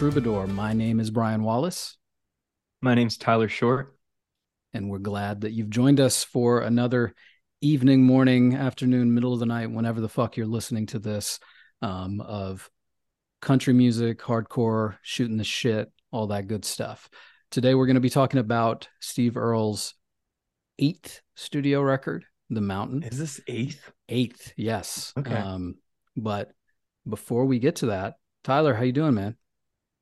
Troubadour. My name is Brian Wallace, My name's Tyler Short. and we're glad that you've joined us for another evening, morning, afternoon, middle of the night, whenever the fuck you're listening to this, um, of country music, hardcore, shooting the shit, all that good stuff. Today, we're going to be talking about Steve Earle's eighth studio record, The Mountain. Is this eighth? Eighth, yes. Okay. Um, but before we get to that, Tyler, how you doing, man?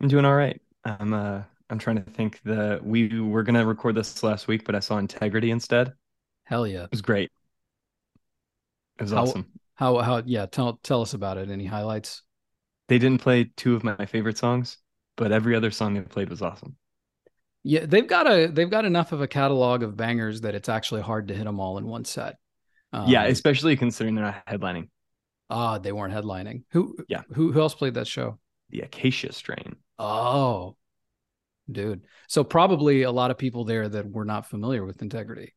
I'm doing all right. I'm uh I'm trying to think the we were gonna record this last week, but I saw Integrity instead. Hell yeah. It was great. It was How- awesome. How how yeah, tell tell us about it. Any highlights? They didn't play two of my favorite songs, but every other song they played was awesome. Yeah, they've got a they've got enough of a catalog of bangers that it's actually hard to hit them all in one set. Um, yeah, especially considering they're not headlining. ah, they weren't headlining. Who Yeah. who who else played that show? The Acacia Strain. Oh, dude. So probably a lot of people there that were not familiar with Integrity.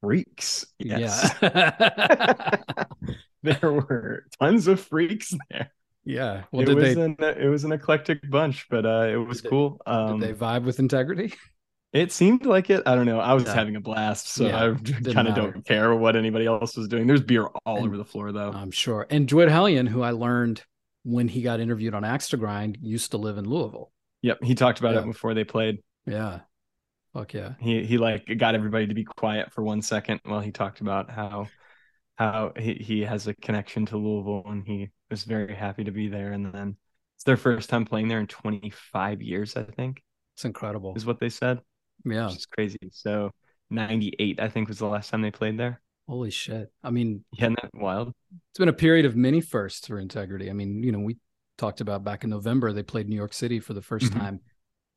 Freaks. Yes. Yeah. there were tons of freaks there. yeah. Well, it was they an it was an eclectic bunch, but uh it was Did they- cool. Um did they vibe with Integrity? It seemed like it. I don't know. I was Yeah. having a blast, so Yeah, I kind of don't care what anybody else was doing. There's beer all And- over the floor, though. I'm sure. And Dwid Hellion, who I learned when he got interviewed on Axe to Grind, used to live in Louisville. yep, he talked about Yeah. it before they played. Yeah. Fuck yeah. He he like got everybody to be quiet for one second while he talked about how how he, he has a connection to Louisville and he was very happy to be there. And then it's their first time playing there in 25 years, I think, It's incredible. is what they said, Yeah. it's crazy. So 98, I think, was the last time they played there. Holy shit. I mean, Yeah, isn't that wild? it's been a period of many firsts for integrity. I mean, you know, we talked about back in November, they played New York City for the 1st Mhm. time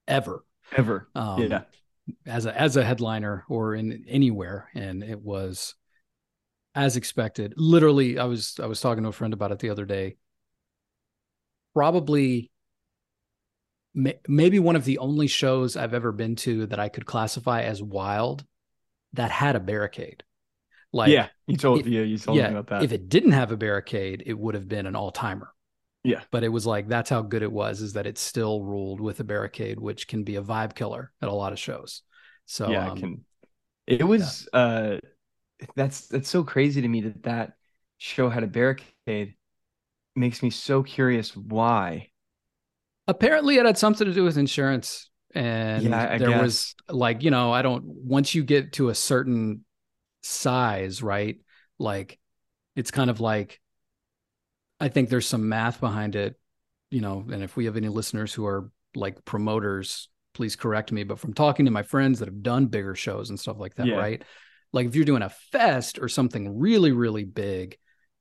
ever. Ever. Um, yeah. as a as a headliner or in anywhere and it was as expected literally i was i was talking to a friend about it the other day probably may, maybe one of the only shows i've ever been to that i could classify as wild that had a barricade like yeah, you told if- yeah, you told yeah me about that. if it didn't have a barricade it would have been an all-timer Yeah. but it was like that's how good it was is that it still ruled with a barricade which can be a vibe killer at a lot of shows so yeah, um, I can. It was uh, that's that's so crazy to me that that show had a barricade. Makes me so curious why. apparently it had something to do with insurance and Yeah, there was like you know i don't once you get to a certain size right like it's kind of like i think there's some math behind it you know and if we have any listeners who are like promoters please correct me but from talking to my friends that have done bigger shows and stuff like that Yeah. right like if you're doing a fest or something really really big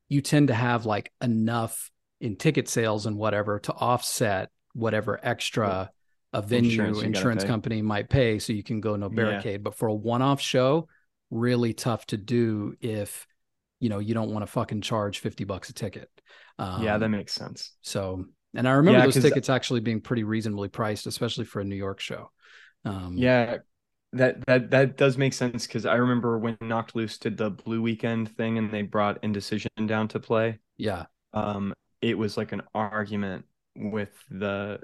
you tend to have like enough in ticket sales and whatever to offset whatever extra a venue Insurance insurance, you gotta pay. company might pay so you can go no Yeah. barricade but for a one-off show really tough to do if you know you don't want to fucking charge 50 bucks a ticket um, yeah, that makes sense. so and i remember Yeah, those tickets actually being pretty reasonably priced especially for a new york show um Yeah, that that that does make sense because I remember when Knocked Loose did the Blue Weekend thing and they brought Indecision down to play. yeah Um, it was like an argument with the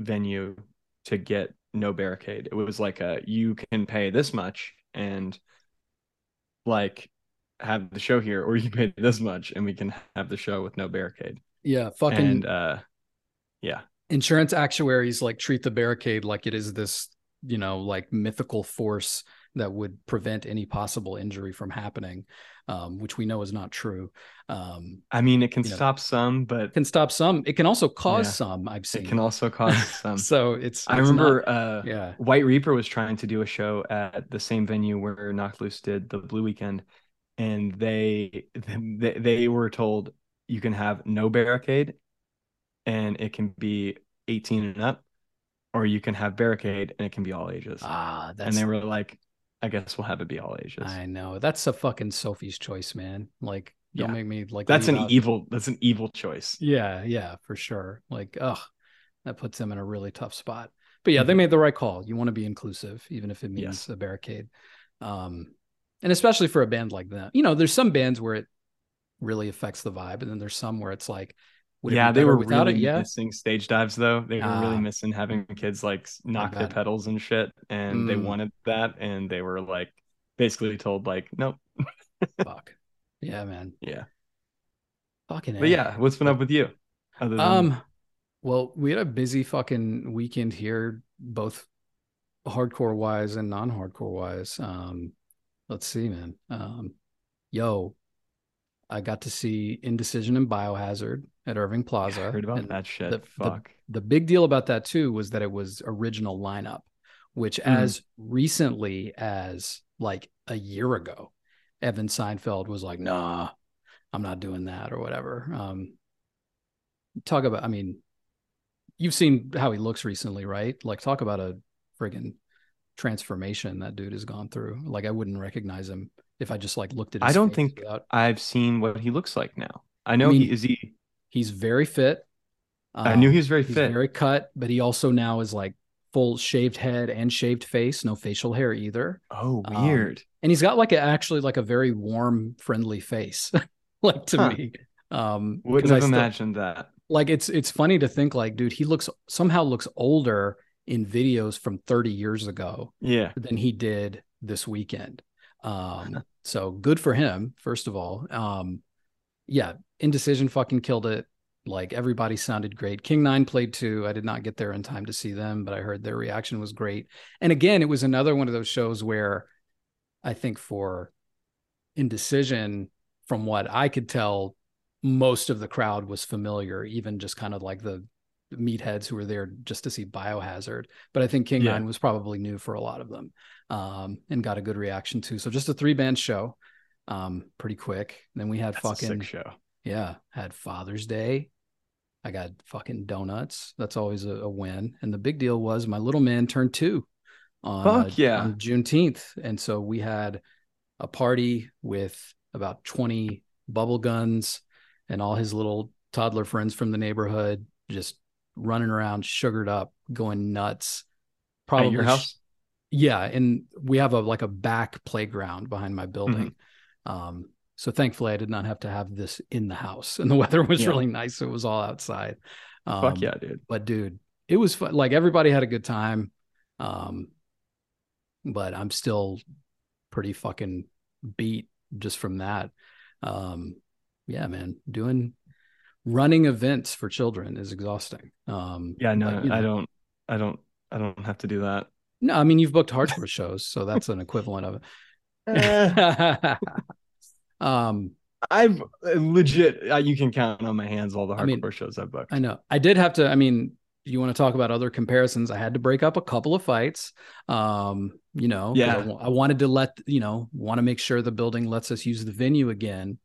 venue to get no barricade. It was like a you can pay this much and like have the show here, or you pay this much and we can have the show with no barricade. yeah fucking And uh yeah. insurance actuaries like treat the barricade like it is this you know like mythical force that would prevent any possible injury from happening um, which we know is not true um, I mean it can You know. stop some, but can stop some it can also cause Yeah. some i've seen it can also cause some. so it's I it's remember not- uh yeah White Reaper was trying to do a show at the same venue where Knocked Loose did the Blue Weekend, and they they, they were told you can have no barricade, and it can be 18 and up, or you can have barricade and it can be all ages. ah that's and they were like, I guess we'll have it be all ages. i know that's a fucking sophie's choice man like don't Yeah. make me like That's an out- evil. That's an evil choice. Yeah, yeah, for sure. Like, ugh, that puts them in a really tough spot. But yeah, they Mhm. made the right call. You want to be inclusive, even if it means Yes. a barricade. Um, and especially for a band like that, you know, there's some bands where it really affects the vibe, and then there's some where it's like, Would yeah, be they were without really it. Yeah. missing stage dives though. They were really Ah. missing having kids like knock their pedals and shit, and they Mm. wanted that, and they were like basically told like, nope, Fuck. Yeah, man. yeah. Fucking. But A. yeah, what's been up with you? Than Um, well, we had a busy fucking weekend here, both hardcore wise and non-hardcore wise. Um, let's see, man. Um, yo, I got to see Indecision and Biohazard at Irving I Plaza. heard about and that shit. the- the- Fuck. The big deal about that too was that it was original lineup, which Mhm. as recently as like a year ago, Evan Seinfeld was like, "Nah, I'm not doing that" or whatever. Um, talk about, I mean, you've seen how he looks recently, right? Like, talk about a friggin' transformation that dude has gone through. Like, I wouldn't recognize him if I just like looked at. His I don't think without- I've seen what he looks like now. I know mean, he is he. He's very fit. I knew Um, he was very He's fit. very cut, but he also now is like full shaved head and shaved face, no facial hair either. oh, um, weird. And he's got like a actually like a very warm, friendly face, like to Huh. me. Um, Wouldn't I have still- imagined that. like it's it's funny to think like, dude, he looks somehow looks older in videos from 30 years ago Yeah. than he did this weekend. Um, so good for him, first of all. Um, yeah, Indecision fucking killed it. Like everybody sounded great. King Nine played too. I did not get there in time to see them, but I heard their reaction was great. And again, it was another one of those shows where I think for Indecision, from what I could tell, most of the crowd was familiar, even just kind of like the meatheads who were there just to see Biohazard. But I think King Yeah. Nine was probably new for a lot of them um, and got a good reaction too. So just a three band show, um, pretty quick. then we had That's fucking show. yeah, had Father's Day. I got fucking donuts. That's always a, a win. And the big deal was my little man turned two on, Fuck uh, yeah. on Juneteenth. And so we had a party with about 20 bubble guns and all his little toddler friends from the neighborhood just running around sugared up, going nuts. Probably At your house? yeah, and we have a like a back playground behind my building. Mm-hmm. Um, so thankfully, I did not have to have this in the house, and the weather was Yeah. really nice. So it was all outside. Um, Fuck yeah, dude. But dude, it was fun. Like everybody had a good time. Um, but I'm still pretty fucking beat just from that. Um, yeah, man, doing running events for children is exhausting. Um, Yeah, no, I know. don't, I don't, I don't have to do that. No, I mean you've booked hardcore shows, so that's an equivalent of it. um, I've uh, legit. Uh, you can count on my hands all the hardcore I mean, shows I've booked. I know I did have to. I mean, you want to talk about other comparisons? I had to break up a couple of fights. Um, you know, Yeah. wa- I, wanted to let you know, want to make sure the building lets us use the venue again.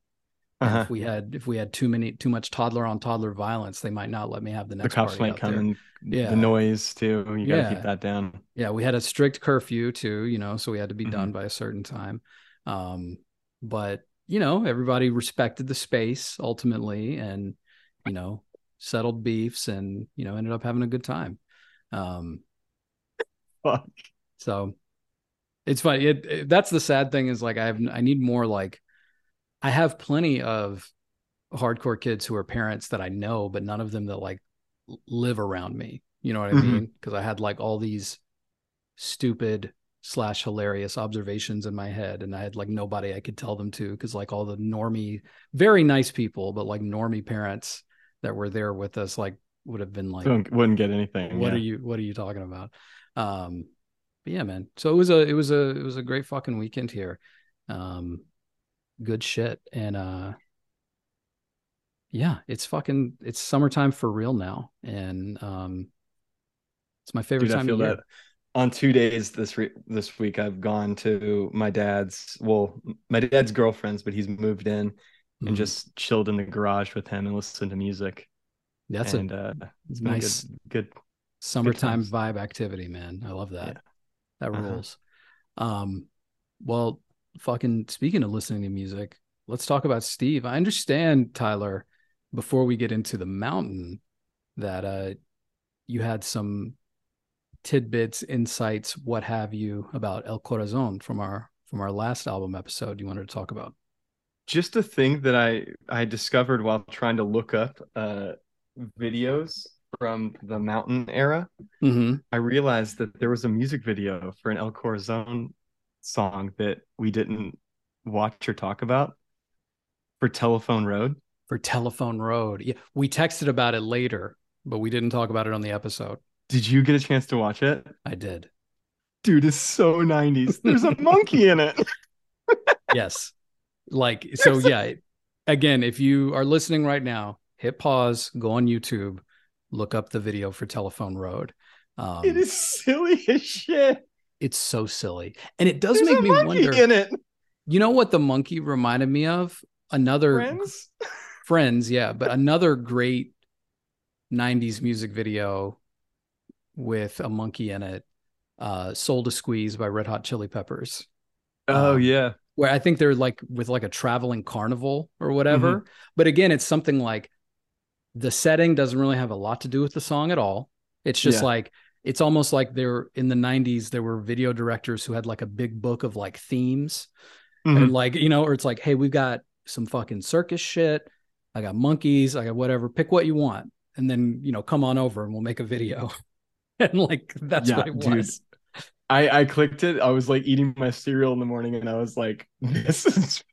Uh-huh. if we had if we had too many too much toddler on toddler violence, they might not let me have the The next cops party might come there. and Yeah. the noise too. You gotta Yeah. keep that down. Yeah, we had a strict curfew too, you know, so we had to be done Mhm. by a certain time. Um, but you know, everybody respected the space ultimately and you know, settled beefs and you know, ended up having a good time. Um, Fuck. so it's funny. It, it- that's the sad thing is like I have I need more like I have plenty of hardcore kids who are parents that I know, but none of them that like live around me. You know what I Mhm. mean? Because I had like all these stupid slash hilarious observations in my head, and I had like nobody I could tell them to because like all the normie, very nice people, but like normie parents that were there with us like would have been like Don't, wouldn't get anything. what yeah. are you what are you talking about um but yeah man so it was a it was a it was a great fucking weekend here um good shit and uh yeah it's fucking it's summertime for real now and um it's my favorite Dude, I time feel of year that on two days this re- this week I've gone to my dad's well my dad's girlfriend's but he's moved in Mhm. and just chilled in the garage with him and listened to music that's and a uh it's been nice good, good summertime times. vibe activity man i love that Yeah. that Uh-huh. rules um well fucking speaking of listening to music let's talk about steve i understand tyler before we get into the mountain that uh you had some tidbits insights what have you about el corazon from our from our last album episode you wanted to talk about just a thing that I I discovered while trying to look up uh videos from the mountain era, Mm-hmm. I realized that there was a music video for an El Corazon song that we didn't watch or talk about for Telephone Road. For Telephone Road. Yeah. We texted about it later, but we didn't talk about it on the episode. Did you get a chance to watch it? I did. Dude, it's so 90s. There's a monkey in it. yes. Like, so yeah. Again, if you are listening right now, hit pause, go on YouTube, look up the video for Telephone Road. Um, it is silly as shit. It's so silly. And it does There's make a me monkey wonder. in it. You know what the monkey reminded me of? Another Friends? Friends, yeah, but another great 90s music video with a monkey in it, uh, Soul to Squeeze by Red Hot Chili Peppers. Oh Um, yeah. Where I think they're like with like a traveling carnival or whatever. Mm-hmm. But again, it's something like the setting doesn't really have a lot to do with the song at all. It's just Yeah. like it's almost like there in the 90s there were video directors who had like a big book of like themes Mhm. and like you know or it's like hey we've got some fucking circus shit i got monkeys i got whatever pick what you want and then you know come on over and we'll make a video and like that's Yeah, what it dude. was I I clicked it. I was like eating my cereal in the morning, and I was like, "This is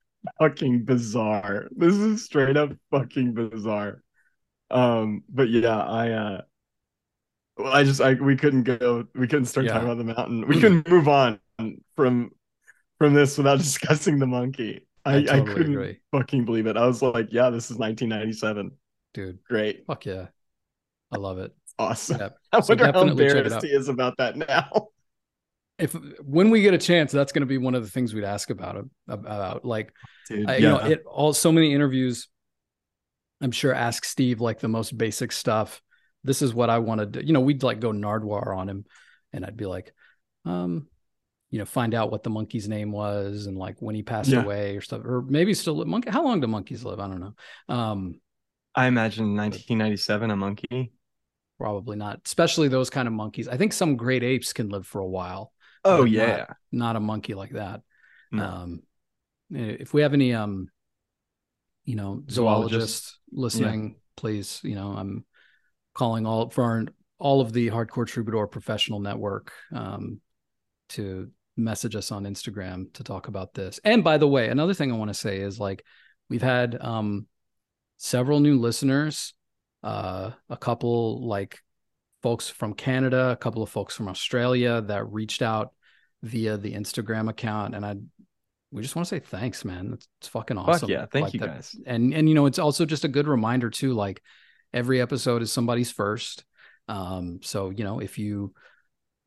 fucking bizarre. This is straight up fucking bizarre." Um, but yeah, I uh, well, I just I we couldn't go. We couldn't start Yeah. talking about the mountain. We couldn't move on from from this without discussing the monkey. I, I I, couldn't agree. fucking believe it. I was like, "Yeah, this is 1997. dude Great, fuck yeah i love it awesome." Yep. I So wonder how definitely check it embarrassed he is about that now. if when we get a chance that's going to be one of the things we'd ask about him about like Dude, I, you know it all so many interviews i'm sure ask steve like the most basic stuff this is what i wanted to do. you know we'd like go Nardwuar on him and i'd be like um you know find out what the monkey's name was and like when he passed Yeah. away or stuff or maybe still live monkey how long do monkeys live i don't know um I imagine 1997 a monkey. Probably not especially those kind of monkeys i think some great apes can live for a while Oh yeah. not a monkey like that No. um if we have any um you know Zoologists. zoologists listening please you know i'm calling all for our, all of the hardcore troubadour professional network um to message us on instagram to talk about this and by the way another thing i want to say is like we've had um several new listeners uh a couple like folks from canada a couple of folks from australia that reached out via the instagram account and i we just want to say thanks man. It's, it's fucking awesome. Fuck yeah. Thank Like you that- guys. and and you know it's also just a good reminder too like every episode is somebody's first. Um so you know if you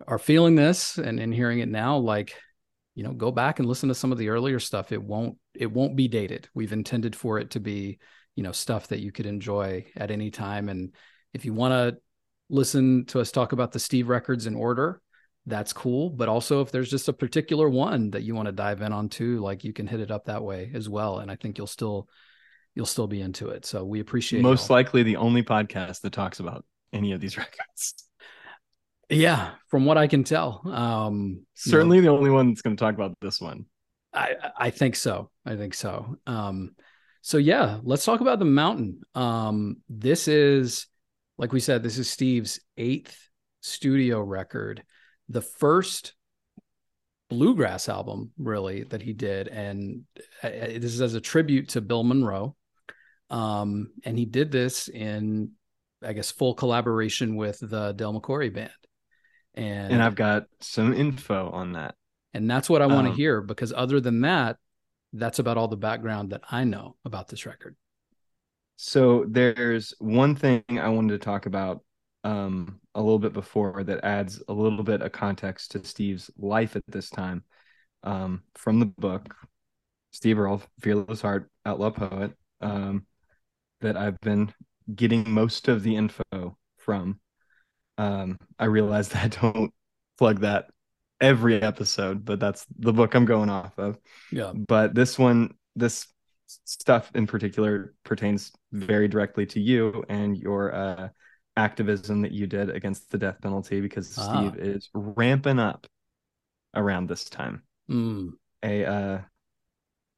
are feeling this and, and hearing it now like you know go back and listen to some of the earlier stuff. It won't it won't be dated. We've intended for it to be you know stuff that you could enjoy at any time and if you want to listen to us talk about the steve records in order that's cool but also if there's just a particular one that you want to dive in on too like you can hit it up that way as well and i think you'll still you'll still be into it so we appreciate Most y'all. likely the only podcast that talks about any of these records. yeah from what i can tell um you know, Certainly the only one that's going to talk about this one. I I think so. I think so. Um, so yeah, let's talk about the mountain. Um, this is, like we said, this is Steve's eighth studio record, the first bluegrass album really that he did, and uh, this is as a tribute to Bill Monroe. Um, and he did this in, I guess, full collaboration with the Del McCoury band. And, And I've got some info on that. and that's what I want to Um, hear because other than that, that's about all the background that I know about this record. So there's one thing I wanted to talk about um, a little bit before that adds a little bit of context to Steve's life at this time um, from the book Steve Earle, Fearless Heart, Outlaw Poet, um, that I've been getting most of the info from. Um, I realize that I don't plug that every episode, but that's the book I'm going off of Yeah. but this one this stuff in particular pertains very directly to you and your uh activism that you did against the death penalty because Ah. steve is ramping up around this time Mm, a uh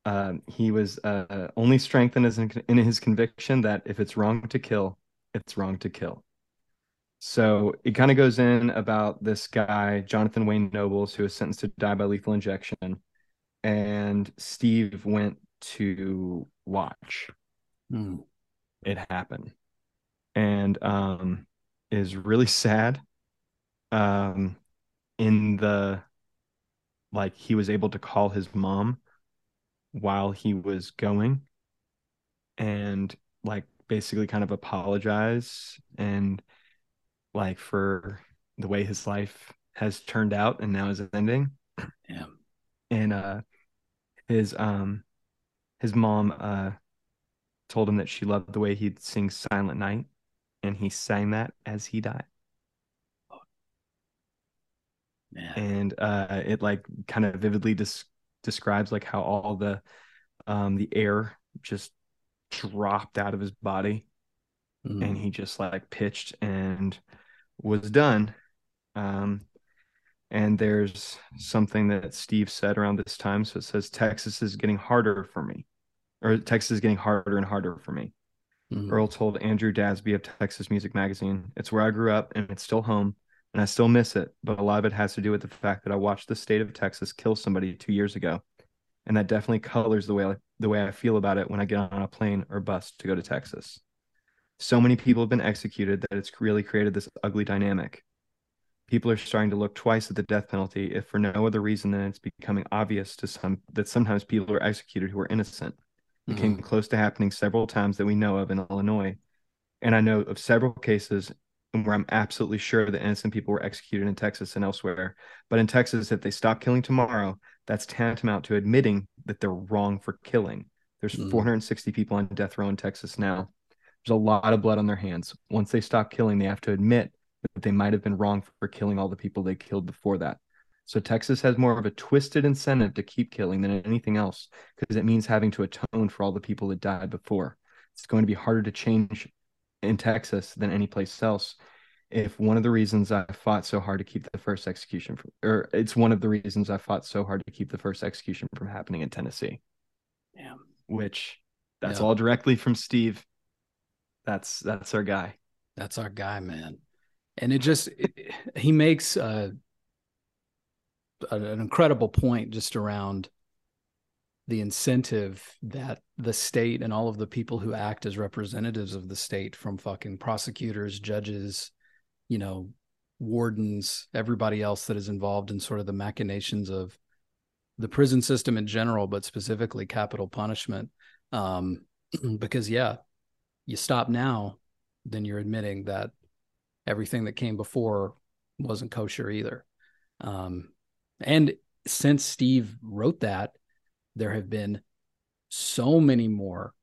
um, he was uh, only strengthened in, in his conviction that if it's wrong to kill, it's wrong to kill. So it kind of goes in about this guy, Jonathan Wayne Nobles, who was sentenced to die by lethal injection. And Steve went to watch Hmm. it happen. And um is really sad. Um in the like he was able to call his mom while he was going and like basically kind of apologize and like for the way his life has turned out and now is ending Yeah. and uh his um his mom uh told him that she loved the way he'd sing silent night and he sang that as he died Man. and uh it like kind of vividly des- describes like how all the um the air just dropped out of his body Hmm. and he just like pitched and was done. Um, and there's something that Steve said around this time. So it says Texas is getting harder for me, or Texas is getting harder and harder for me. Hmm. Earle told Andrew Dansby of Texas Music Magazine, "It's where I grew up, and it's still home, and I still miss it. But a lot of it has to do with the fact that I watched the state of Texas kill somebody two years ago, and that definitely colors the way the way I feel about it when I get on a plane or bus to go to Texas." So many people have been executed that it's really created this ugly dynamic. People are starting to look twice at the death penalty, if for no other reason than it's becoming obvious to some that sometimes people are executed who are innocent. It came Mhm. close to happening several times that we know of in Illinois. And I know of several cases where I'm absolutely sure that innocent people were executed in Texas and elsewhere. But in Texas, if they stop killing tomorrow, that's tantamount to admitting that they're wrong for killing. There's Mhm. 460 people on death row in Texas now. There's a lot of blood on their hands. Once they stop killing, they have to admit that they might have been wrong for killing all the people they killed before that. So Texas has more of a twisted incentive to keep killing than anything else because it means having to atone for all the people that died before. It's going to be harder to change in Texas than any place else. If one of the reasons I fought so hard to keep the first execution from, or it's one of the reasons I fought so hard to keep the first execution from happening in Tennessee, Damn. which that's Yeah. all directly from Steve. That's that's our guy. That's our guy, man. And it just it, he makes uh, an incredible point just around the incentive that the state and all of the people who act as representatives of the state from fucking prosecutors, judges, you know, wardens, everybody else that is involved in sort of the machinations of the prison system in general, but specifically capital punishment. Um, because yeah, you stop now, then you're admitting that everything that came before wasn't kosher either. Um, and since Steve wrote that, there have been so many more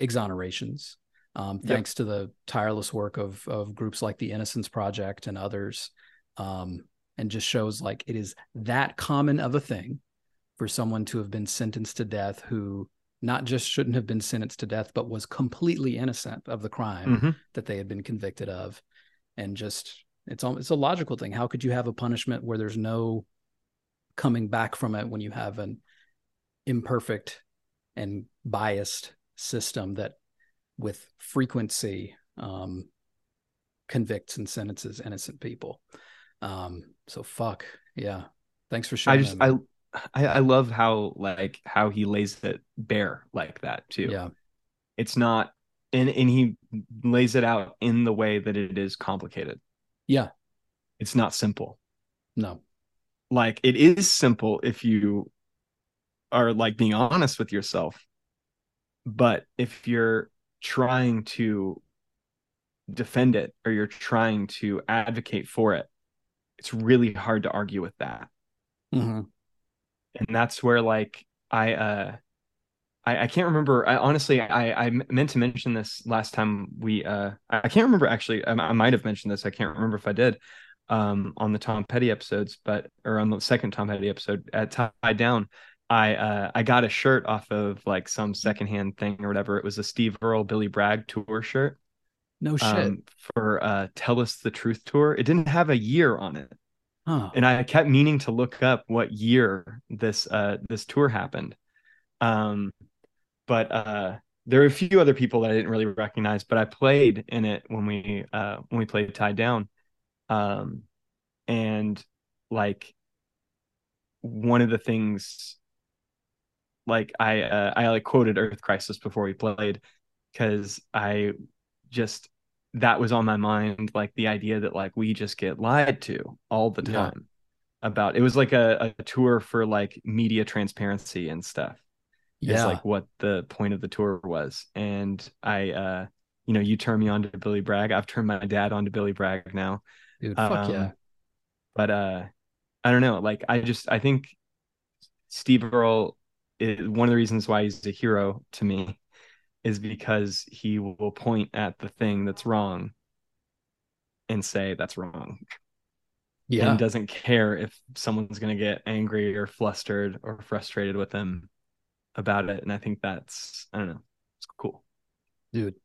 exonerations, um, Yep. thanks to the tireless work of of groups like the Innocence Project and others, um, and just shows like it is that common of a thing for someone to have been sentenced to death who not just shouldn't have been sentenced to death, but was completely innocent of the crime Mhm. that they had been convicted of, and just it's it's a logical thing. How could you have a punishment where there's no coming back from it when you have an imperfect and biased system that with frequency um, convicts and sentences innocent people. Um, so fuck yeah. Thanks for I sharing. just that, I. I I love how like how he lays it bare like that too. yeah, It's not and and he lays it out in the way that it is complicated. yeah, It's not simple. no, Like it is simple if you are like being honest with yourself. But if you're trying to defend it or you're trying to advocate for it, it's really hard to argue with that. Mhm. And that's where like I uh I, I can't remember. I honestly I I meant to mention this last time we uh I can't remember actually. I, I might have mentioned this. I can't remember if I did um on the Tom Petty episodes, but or on the second Tom Petty episode at Tied Down. I uh I got a shirt off of like some secondhand thing or whatever. It was a Steve Earle Billy Bragg tour shirt no shit. um, for uh Tell Us the Truth tour. It didn't have a year on it huh. and I kept meaning to look up what year this uh this tour happened. Um but uh there are a few other people that I didn't really recognize, but I played in it when we uh when we played Tied Down. Um and like one of the things like I uh, I like quoted Earth Crisis before we played because I just that was on my mind like the idea that like we just get lied to all the time yeah. about it was like a, a tour for like media transparency and stuff. Yeah. like what the point of the tour was. And i uh you know you turn me on to billy bragg. I've turned my dad on to billy bragg now. Dude fuck um, yeah. but uh i don't know like i just i think steve earle is one of the reasons why he's a hero to me is because he will point at the thing that's wrong and say that's wrong. Yeah. And doesn't care if someone's going to get angry or flustered or frustrated with him about it. And I think that's, I don't know, it's cool. Dude,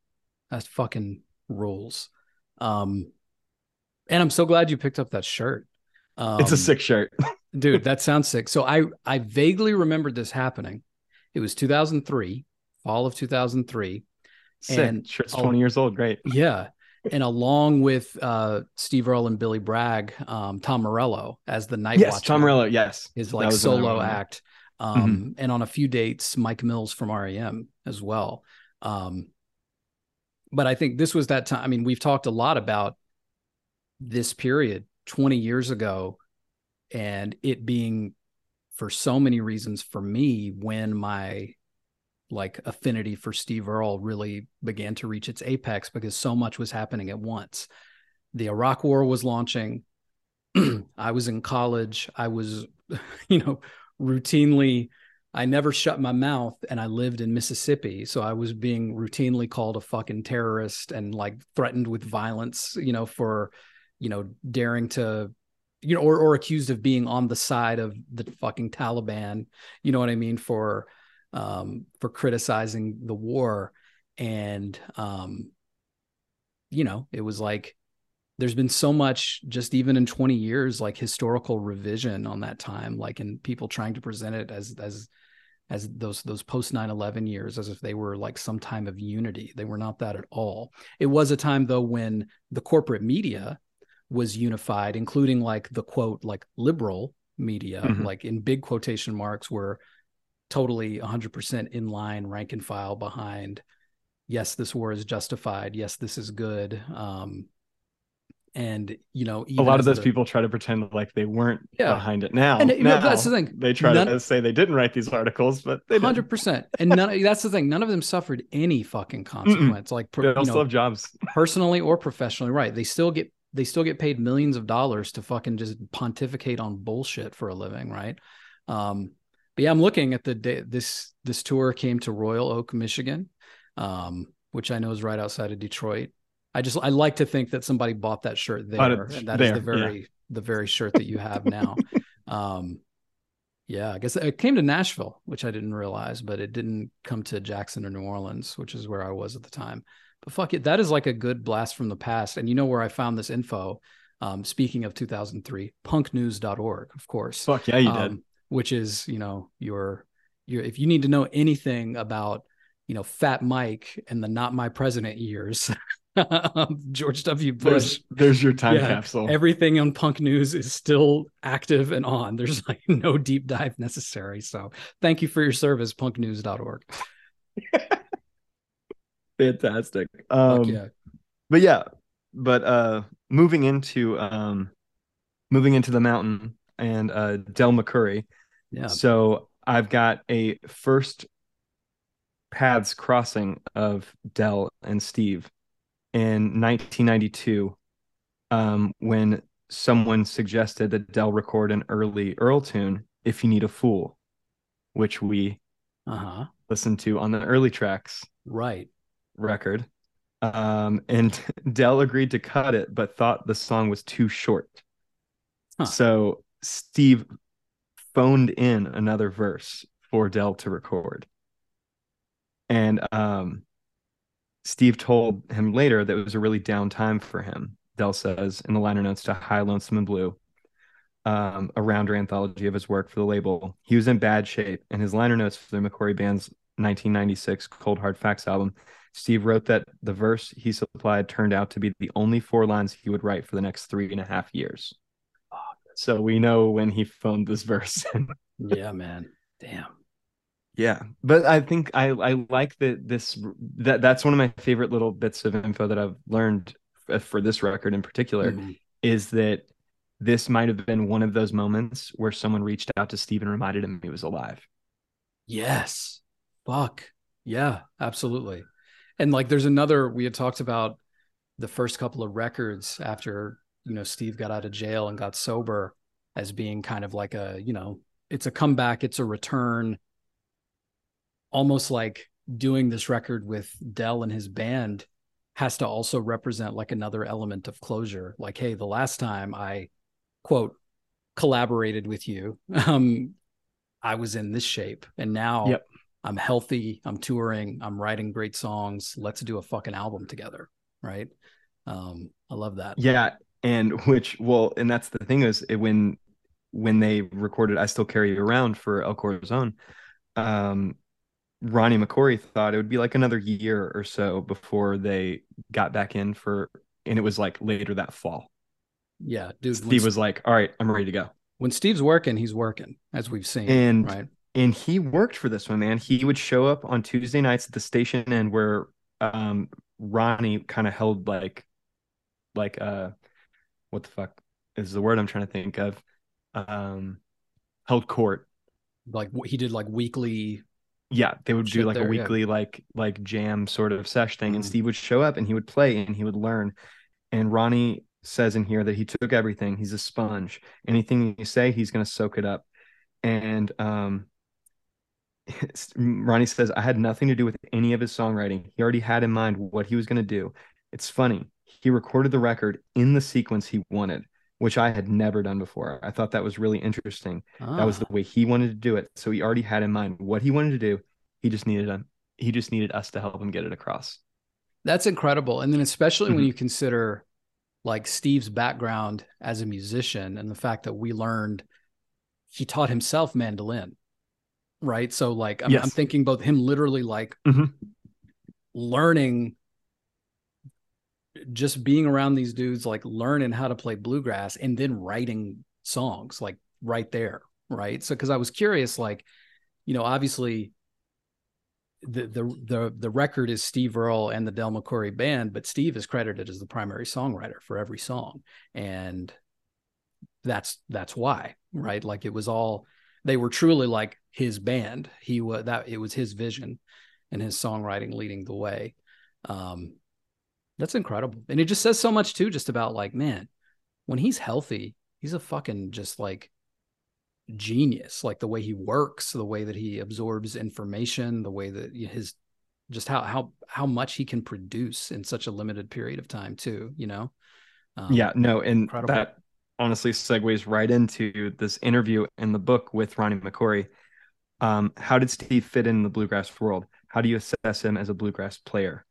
that's fucking rules. Um, and I'm so glad you picked up that shirt. Um, it's a um, sick shirt. dude, that sounds sick. So I, I vaguely remembered this happening. It was 2003 fall of 2003. Sick. And sure, it's 20 years old. Great. Yeah. And along with uh, Steve Earle and Billy Bragg, um, Tom Morello as the night yes, watcher. Tom Morello, yes. His like solo act. Um, mm-hmm. And on a few dates, Mike Mills from REM as well. Um, but I think this was that time. I mean, we've talked a lot about this period 20 years ago and it being for so many reasons for me when my like affinity for Steve Earle really began to reach its apex because so much was happening at once. The Iraq War was launching. I was in college. I was, you know, routinely, I never shut my mouth and I lived in Mississippi. So I was being routinely called a fucking terrorist and like threatened with violence, you know, for, you know, daring to, you know, or, or accused of being on the side of the fucking Taliban, you know what I mean? For, um, for criticizing the war. And, um, you know, it was like, there's been so much just even in 20 years like historical revision on that time like in people trying to present it as as as those those post 9-11 years as if they were like some time of unity they were not that at all it was a time though when the corporate media was unified including like the quote like liberal media mm-hmm. like in big quotation marks were totally 100% in line, rank and file behind. Yes, this war is justified. Yes, this is good. Um, and you know, a lot of those the, people try to pretend like they weren't yeah. behind it. Now, and, now that's the thing. They try none, to say they didn't write these articles, but they hundred percent. And none, that's the thing. None of them suffered any fucking consequence. Mm-mm. Like they all still have jobs, personally or professionally. Right? They still get they still get paid millions of dollars to fucking just pontificate on bullshit for a living. Right? Um, but yeah, I'm looking at the day this this tour came to Royal Oak, Michigan, um, which I know is right outside of Detroit. I just I like to think that somebody bought that shirt there, and that there, is the very yeah. the very shirt that you have now. um, yeah, I guess it came to Nashville, which I didn't realize, but it didn't come to Jackson or New Orleans, which is where I was at the time. But fuck it, that is like a good blast from the past. And you know where I found this info? Um, speaking of 2003, punknews.org, of course. Fuck yeah, you um, did which is you know your your if you need to know anything about you know Fat Mike and the Not My President years. George W. Bush. There's, there's your time yeah, capsule. Everything on Punk News is still active and on. There's like no deep dive necessary. So thank you for your service, punknews.org. Fantastic. Um, yeah. But yeah, but uh, moving into um, moving into the mountain and uh, Del McCoury. Yeah. So I've got a first paths crossing of Del and Steve in 1992 um, when someone suggested that Del record an early Earle tune, If You Need a Fool, which we uh-huh. listened to on the early tracks. Right. Record. Um, and Del agreed to cut it, but thought the song was too short. Huh. So Steve phoned in another verse for Del to record. And um, Steve told him later that it was a really down time for him. Del says in the liner notes to High Lonesome and Blue, um, a rounder anthology of his work for the label. He was in bad shape, and his liner notes for the McCoury band's 1996 Cold Hard Facts album. Steve wrote that the verse he supplied turned out to be the only four lines he would write for the next three and a half years. So we know when he phoned this verse. yeah, man. Damn. Yeah, but I think I I like that this that that's one of my favorite little bits of info that I've learned for this record in particular mm-hmm. is that this might have been one of those moments where someone reached out to Steve and reminded him he was alive. Yes. Fuck. Yeah, absolutely. And like there's another we had talked about the first couple of records after, you know, Steve got out of jail and got sober as being kind of like a, you know, it's a comeback, it's a return almost like doing this record with Del and his band has to also represent like another element of closure. Like, hey, the last time I quote collaborated with you, um, I was in this shape, and now yep. I'm healthy. I'm touring. I'm writing great songs. Let's do a fucking album together, right? Um, I love that. Yeah, and which well, and that's the thing is when when they recorded "I Still Carry You Around" for El Corazon, um, Ronnie McCoury thought it would be like another year or so before they got back in for, and it was like later that fall. Yeah, dude. Steve was like, "All right, I'm ready to go." When Steve's working, he's working, as we've seen. And right, and he worked for this one, man. He would show up on Tuesday nights at the station, and where um Ronnie kind of held like, like uh, what the fuck is the word I'm trying to think of? Um, held court. Like he did like weekly yeah they would do like there, a weekly yeah. like like jam sort of sesh thing mm. and steve would show up and he would play and he would learn and ronnie says in here that he took everything he's a sponge anything you say he's going to soak it up and um ronnie says i had nothing to do with any of his songwriting he already had in mind what he was going to do it's funny he recorded the record in the sequence he wanted which I had never done before. I thought that was really interesting. Ah. That was the ah. way he wanted to do it. So he already had in mind what he wanted to do. He just needed a, he just needed us to help him get it across. That's incredible. And then especially mm-hmm. when you consider like Steve's background as a musician and the fact that we learned he taught himself mandolin. Right. So like I'm, yes. I'm thinking both him literally like mm-hmm. learning just being around these dudes, like learning how to play bluegrass and then writing songs like right there. Right. So, cause I was curious, like, you know, obviously the, the, the, the record is Steve Earle and the Del McCoury band, but Steve is credited as the primary songwriter for every song. And that's, that's why, right. Like it was all, they were truly like his band. He was that it was his vision and his songwriting leading the way. Um, that's incredible. And it just says so much too, just about like, man, when he's healthy, he's a fucking just like genius. Like the way he works, the way that he absorbs information, the way that his just how how how much he can produce in such a limited period of time too, you know? Um, yeah, no, and incredible. that honestly segues right into this interview in the book with Ronnie McCoury. Um, how did Steve fit in the bluegrass world? How do you assess him as a bluegrass player?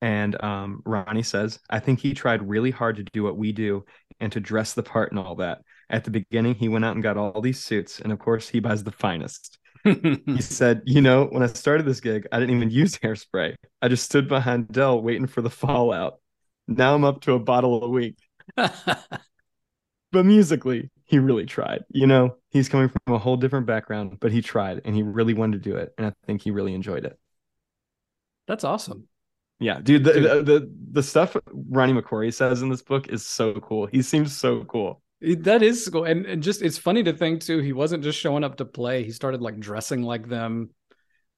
And um, Ronnie says, I think he tried really hard to do what we do and to dress the part and all that. At the beginning, he went out and got all these suits. And of course, he buys the finest. he said, You know, when I started this gig, I didn't even use hairspray. I just stood behind Del waiting for the fallout. Now I'm up to a bottle a week. but musically, he really tried. You know, he's coming from a whole different background, but he tried and he really wanted to do it. And I think he really enjoyed it. That's awesome. Yeah, dude, the, the, the the stuff Ronnie McCoury says in this book is so cool. He seems so cool. That is cool, and, and just it's funny to think too. He wasn't just showing up to play; he started like dressing like them.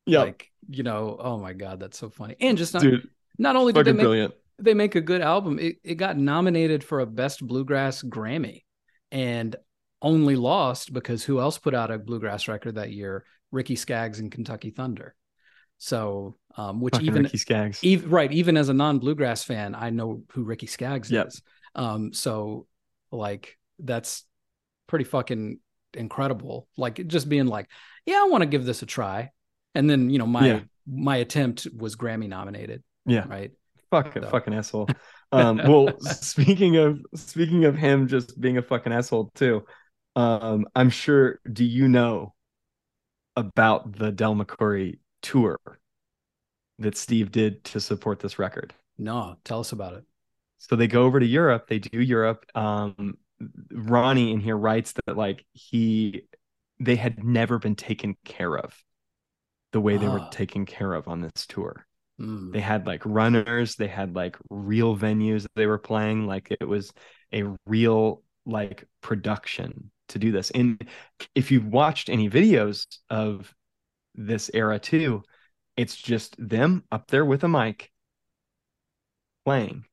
Yeah, like you know, oh my god, that's so funny. And just not dude, not only did they make brilliant. they make a good album, it, it got nominated for a best bluegrass Grammy, and only lost because who else put out a bluegrass record that year? Ricky Skaggs and Kentucky Thunder. So, um, which Fucking even Ricky Skaggs, even, right, even as a non bluegrass fan, I know who Ricky Skaggs yep. is. Um, so like that's pretty fucking incredible. Like just being like, yeah, I want to give this a try, and then you know my yeah. my attempt was Grammy nominated. Yeah, right. Fucking so. fucking asshole. Um, well, speaking of speaking of him just being a fucking asshole too, um, I'm sure. Do you know about the Del McCoury tour that Steve did to support this record. No, tell us about it. So they go over to Europe. They do Europe. Um, Ronnie in here writes that like he, they had never been taken care of the way they were Ah. taken care of on this tour. Mm. They had like runners, they had like real venues that they were playing. Like it was a real like production to do this. And if you've watched any videos of this era too, it's just them up there with a mic playing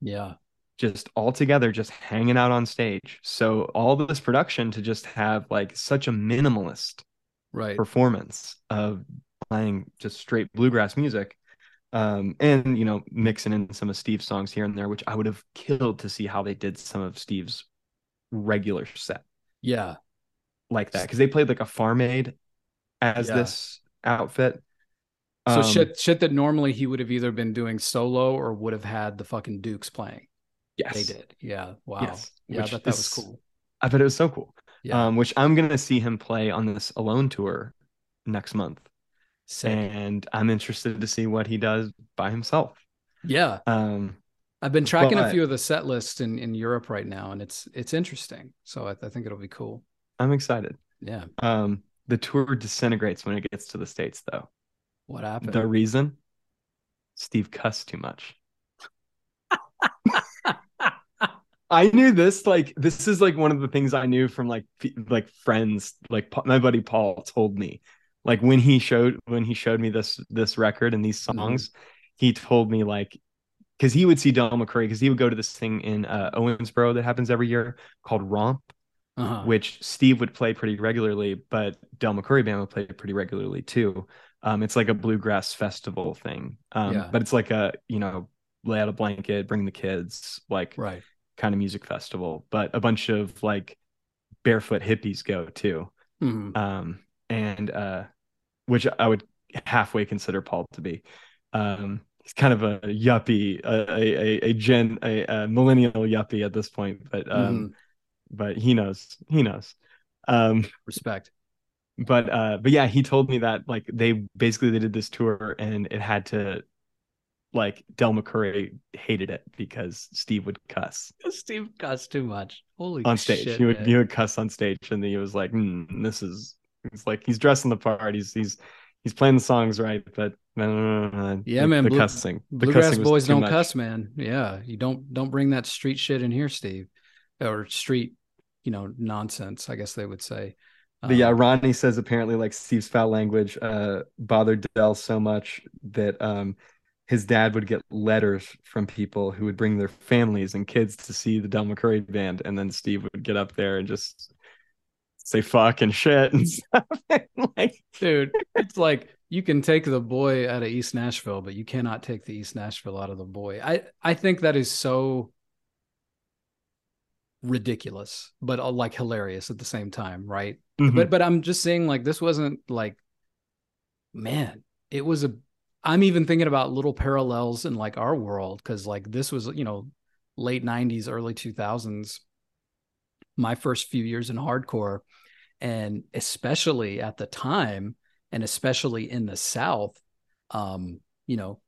Yeah. just all together just hanging out on stage so all this production to just have like such a minimalist Right. performance of playing just straight bluegrass music um and you know mixing in some of steve's songs here and there which i would have killed to see how they did some of steve's regular set Yeah. like that because they played like a farm aid as Yeah. this outfit So Um, shit shit that normally he would have either been doing solo or would have had the fucking Dukes playing. yes They did. Yeah. Wow. Yes. Yeah, I bet that was cool. i bet it was so cool Yeah. um which i'm gonna see him play on this alone tour next month Sick. and I'm interested to see what he does by himself. yeah. Um, I've been tracking a few of the set lists in, in Europe right now, and it's it's interesting. So I, I think it'll be cool. I'm excited. Yeah. Um, the tour disintegrates when it gets to the states, though. What happened? The reason, Steve cussed too much. I knew this. Like, this is like one of the things I knew from like like friends. Like my buddy Paul told me, like when he showed when he showed me this this record and these Mhm. songs, he told me like because he would see Del McCoury because he would go to this thing in uh, Owensboro that happens every year called Romp, uh-huh. which Steve would play pretty regularly, but Del McCoury band would play pretty regularly too. Um, it's like a bluegrass festival thing, um, Yeah. but it's like a you know lay out a blanket, bring the kids, like right. kind of music festival. But a bunch of like barefoot hippies go too, Mhm. um, and uh, which I would halfway consider Paul to be. Um, he's kind of a yuppie, a a, a, gen a, a millennial yuppie at this point, but um, Mhm. But he knows he knows. Um, Respect. but uh but yeah he told me that like they basically they did this tour and it had to like del mccoury hated it because steve would cuss Steve cussed too much. Holy on stage shit, he would man. he would cuss on stage and he was like mm, this is it's like he's dressing the part he's he's he's playing the songs right but uh, Yeah, the, man, the blue- cussing the Bluegrass cussing boys don't much. cuss, man. Yeah, you don't don't bring that street shit in here, Steve, or street, you know, nonsense. I guess they would say. But yeah, Um, Ronnie says apparently like Steve's foul language uh bothered Del so much that um his dad would get letters from people who would bring their families and kids to see the Del McCoury band, and then Steve would get up there and just say fuck and shit and stuff. like dude, it's like you can take the boy out of East Nashville, but you cannot take the East Nashville out of the boy. I I think that is so ridiculous, but uh, like hilarious at the same time, right? mhm. but but i'm just saying like this wasn't like man it was a i'm even thinking about little parallels in like our world because like this was you know late 90s early 2000s my first few years in hardcore and especially at the time and especially in the south um you know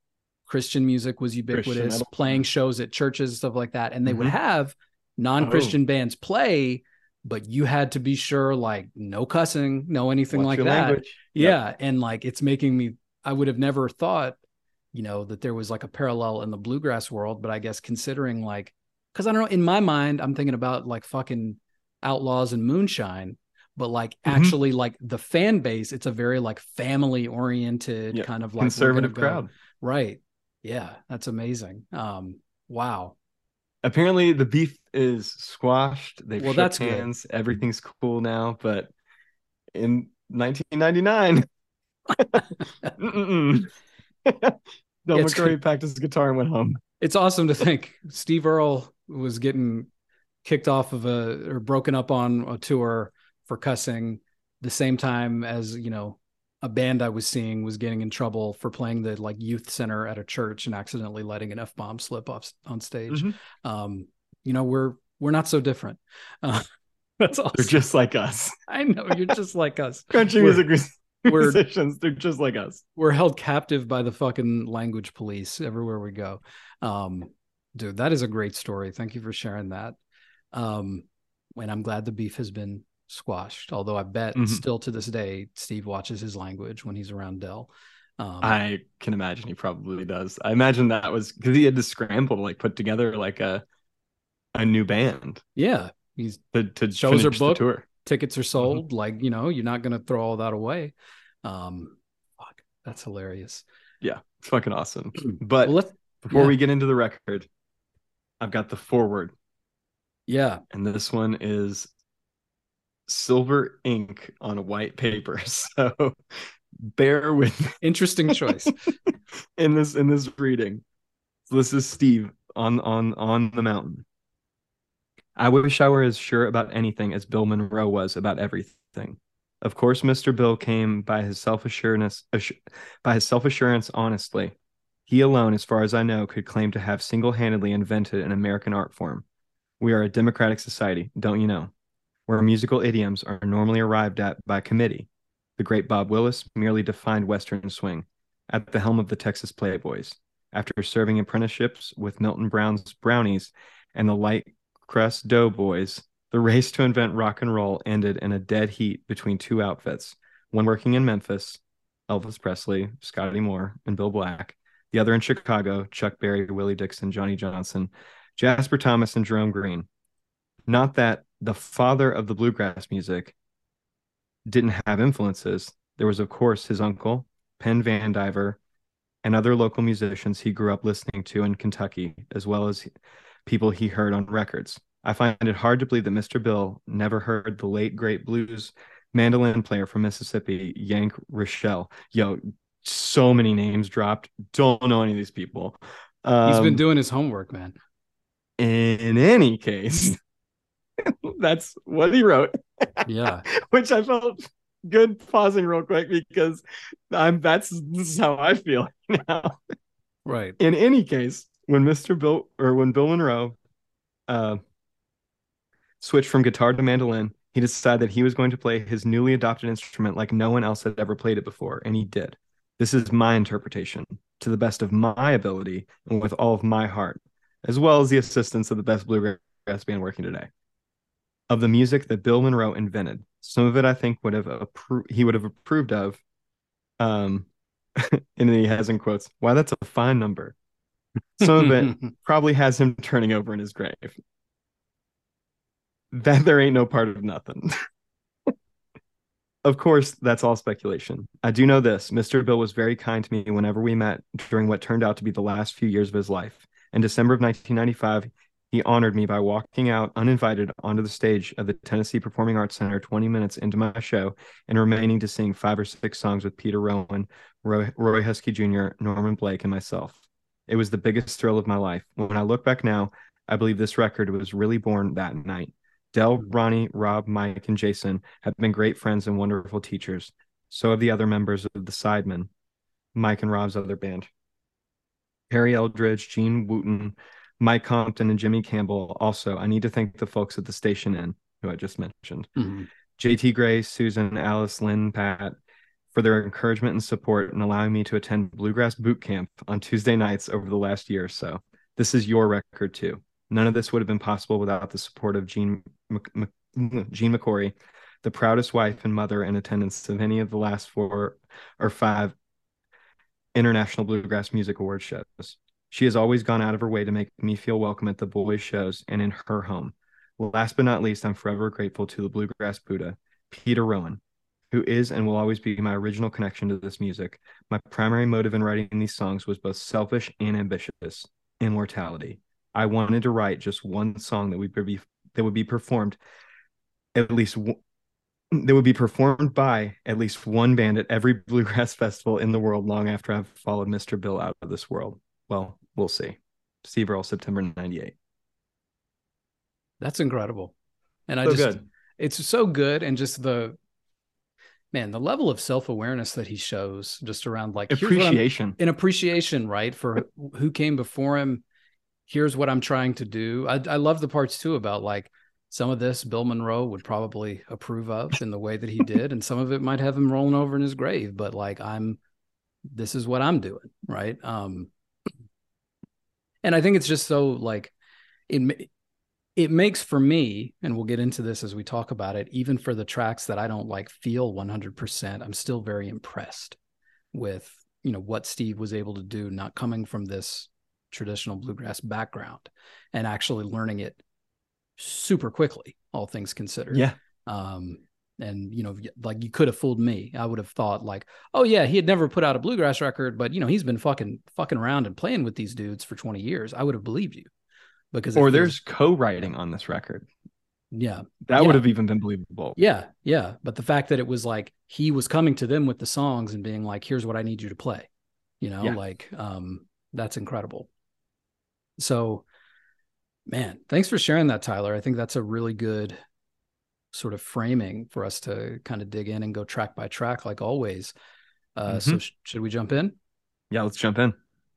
christian music was ubiquitous metal. playing shows at churches stuff like that and they would Mhm. have non-christian bands play but you had to be sure like no cussing no anything Watch like that language. Yep. yeah and like it's making me i would have never thought you know that there was like a parallel in the bluegrass world but i guess considering like because i don't know in my mind i'm thinking about like fucking outlaws and moonshine but like Mhm. actually like the fan base it's a very like family oriented Yep. kind of like conservative go- crowd. right yeah that's amazing um wow Apparently the beef is squashed. They've Well, shook that's good. hands. Everything's cool now, but in 1999 Mm-mm. Del it's McCoury packed his guitar and went home. it's awesome to think Steve Earle was getting kicked off of a or broken up on a tour for cussing the same time as you know a band I was seeing was getting in trouble for playing the like youth center at a church and accidentally letting an f bomb slip off on stage. Mhm. Um, you know we're we're not so different. Uh, that's awesome. They're just like us. I know you're just like us. Country We're- music We're- musicians. They're just like us. we're held captive by the fucking language police everywhere we go. Um, dude, that is a great story. Thank you for sharing that. Um, and I'm glad the beef has been squashed. Although I bet Mhm. still to this day, Steve watches his language when he's around Del. Um, I can imagine he probably does. I imagine that was because he had to scramble to like put together like a a new band yeah, he's to to Shows are booked. tour. tickets Mm-hmm. are sold. Like you know, you're not gonna throw all that away. Um, fuck, that's hilarious. Yeah, it's fucking awesome. But Well, let's before yeah. we get into the record, I've got the forward, yeah, and this one is silver ink on white paper. So bear with me interesting choice. in this in this reading. So this is Steve on on on the mountain. I wish I were as sure about anything as Bill Monroe was about everything. Of course, Mr. Bill came by his self-assurance assu- by his self-assurance honestly. He alone, as far as I know, could claim to have single-handedly invented an American art form. We are a democratic society, don't you know, where musical idioms are normally arrived at by committee. The great Bob Wills merely defined Western swing at the helm of the Texas Playboys. After serving apprenticeships with Milton Brown's Brownies and the Light Crust Doughboys, the race to invent rock and roll ended in a dead heat between two outfits, one working in Memphis, Elvis Presley, Scotty Moore, and Bill Black, the other in Chicago, Chuck Berry, Willie Dixon, Johnny Johnson, Jasper Thomas, and Jerome Green. Not that the father of the bluegrass music didn't have influences. There was, of course, his uncle, Pen Vandiver, and other local musicians he grew up listening to in Kentucky, as well as people he heard on records. I find it hard to believe that Mr. Bill never heard the late great blues mandolin player from Mississippi, Yank Rachell. Yo, so many names dropped. Don't know any of these people. He's been Um, doing his homework, man. in any case, that's what he wrote, Yeah. which I felt good pausing real quick because I'm that's this is how I feel now. Right. In any case, when Mr. Bill or when Bill Monroe uh switched from guitar to mandolin, he decided that he was going to play his newly adopted instrument like no one else had ever played it before, and he did. This is my interpretation, to the best of my ability and with all of my heart, as well as the assistance of the best bluegrass band working today. Of the music that Bill Monroe invented, some of it I think would have appro- he would have approved of. Um, and then he has in quotes, "Why that's a fine number." Some of it probably has him turning over in his grave. That there ain't no part of nothing. of course, that's all speculation. I do know this Mr. Bill was very kind to me whenever we met during what turned out to be the last few years of his life. In December of 1995, he honored me by walking out uninvited onto the stage of the Tennessee Performing Arts Center 20 minutes into my show and remaining to sing five or six songs with Peter Rowan, Roy, Roy Huskey Jr., Norman Blake, and myself. It was the biggest thrill of my life. When I look back now, I believe this record was really born that night. Del, Ronnie, Rob, Mike, and Jason have been great friends and wonderful teachers. So have the other members of the Sidemen, Mike and Rob's other band. Harry Eldridge, Gene Wooten, Mike Compton, and Jimmy Campbell. Also, I need to thank the folks at the Station Inn, who I just mentioned. Mhm. JT Gray, Susan, Alice, Lynn, Pat, for their encouragement and support and allowing me to attend Bluegrass Boot Camp on Tuesday nights over the last year or so. This is your record too. None of this would have been possible without the support of Gene, Mc, Mc, mm, Jean McCoury, the proudest wife and mother in attendance of any of the last four or five International Bluegrass Music Award shows. She has always gone out of her way to make me feel welcome at the boys' shows and in her home. Last but not least, I'm forever grateful to the Bluegrass Buddha, Peter Rowan, who is and will always be my original connection to this music. My primary motive in writing these songs was both selfish and ambitious immortality. I wanted to write just one song that would be that would be performed at least w- that would be performed by at least one band at every bluegrass festival in the world long after I've followed Mr. Bill out of this world. Well, we'll see. Steve Earle, September 98. That's incredible. And I So just good. it's so good and just the man, the level of self-awareness that he shows just around like here's what I'm- Appreciation. an appreciation, right, for who came before him. Here's what I'm trying to do. I, I love the parts too about like some of this Bill Monroe would probably approve of in the way that he did, and some of it might have him rolling over in his grave. But like I'm, this is what I'm doing, right? Um, and I think it's just so like it it makes for me, and we'll get into this as we talk about it. Even for the tracks that I don't like feel 100, percent I'm still very impressed with you know what Steve was able to do, not coming from this traditional bluegrass background and actually learning it super quickly, all things considered. Yeah. Um, and you know, like you could have fooled me. I would have thought like, oh yeah, he had never put out a bluegrass record, but you know, he's been fucking fucking around and playing with these dudes for 20 years. I would have believed you. Because or there's co-writing on this record. Yeah. That yeah. would have even been believable. Yeah. Yeah. But the fact that it was like he was coming to them with the songs and being like, here's what I need you to play, you know, yeah. like um that's incredible. So man, thanks for sharing that, Tyler. I think that's a really good sort of framing for us to kind of dig in and go track by track, like always. Uh, mm-hmm. So, sh- should we jump in? Yeah, let's jump in.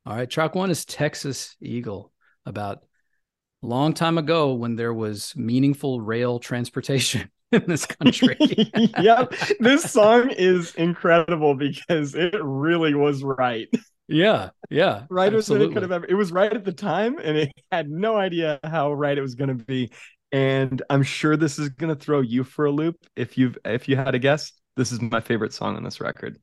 All right. Track one is Texas Eagle, about long time ago when there was meaningful rail transportation in this country. yep. This song is incredible because it really was right. Yeah, yeah. Right as it could have ever. It was right at the time, and it had no idea how right it was going to be. And I'm sure this is going to throw you for a loop. If you've if you had a guess, this is my favorite song on this record.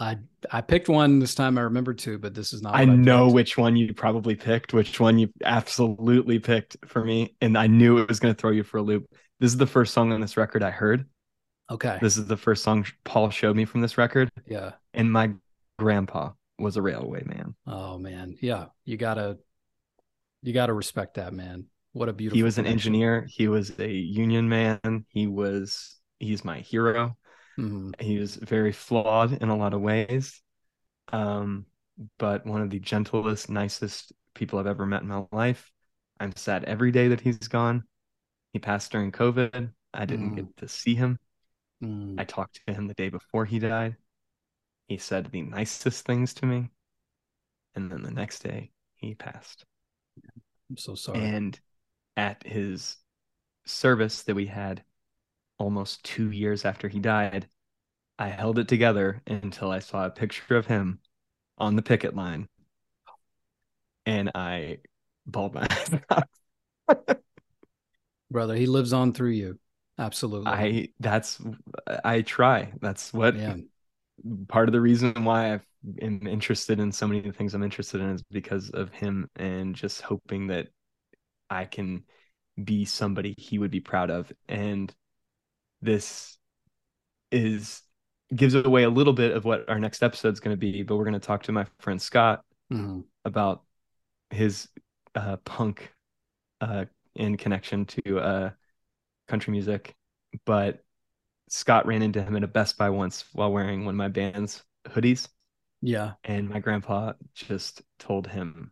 I I picked one this time. I remember two, but this is not. I, I know picked. which one you probably picked, which one you absolutely picked for me, and I knew it was going to throw you for a loop. This is the first song on this record I heard. Okay. This is the first song Paul showed me from this record. Yeah. And my grandpa was a railway man. Oh man, yeah, you gotta you gotta respect that man. What a beautiful. He was an engineer. He was a union man. He was he's my hero. Mm-hmm. He was very flawed in a lot of ways, um, but one of the gentlest, nicest people I've ever met in my life. I'm sad every day that he's gone. He passed during COVID. I didn't mm. get to see him. Mm. I talked to him the day before he died. He said the nicest things to me. And then the next day, he passed. I'm so sorry. And at his service that we had almost two years after he died, I held it together until I saw a picture of him on the picket line. And I bawled my eyes out. Brother, he lives on through you. Absolutely. I that's I try. That's what yeah part of the reason why I am interested in so many of the things I'm interested in is because of him and just hoping that I can be somebody he would be proud of. And this is gives away a little bit of what our next episode is going to be, but we're going to talk to my friend Scott mm-hmm. about his uh, punk uh, in connection to uh, country music. But Scott ran into him at a Best Buy once while wearing one of my band's hoodies. Yeah. And my grandpa just told him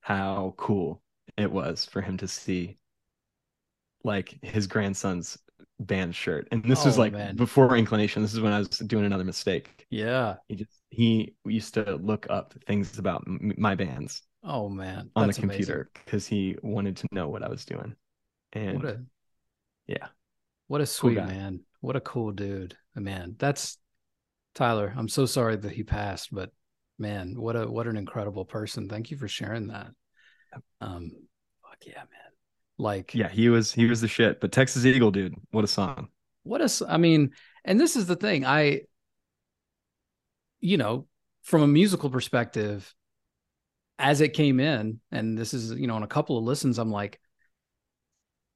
how cool it was for him to see like his grandson's band shirt. And this oh, was like man. before inclination. This is when I was doing another mistake. Yeah. He just he used to look up things about m- my bands. Oh man. on the computer because he wanted to know what I was doing. And a, yeah. What a sweet cool man. What a cool dude. A man, that's Tyler. I'm so sorry that he passed, but man, what a what an incredible person. Thank you for sharing that. Um fuck yeah, man. Like Yeah, he was he was the shit. But Texas Eagle, dude, what a song. What a I mean, and this is the thing. I you know, from a musical perspective, as it came in, and this is, you know, on a couple of listens, I'm like,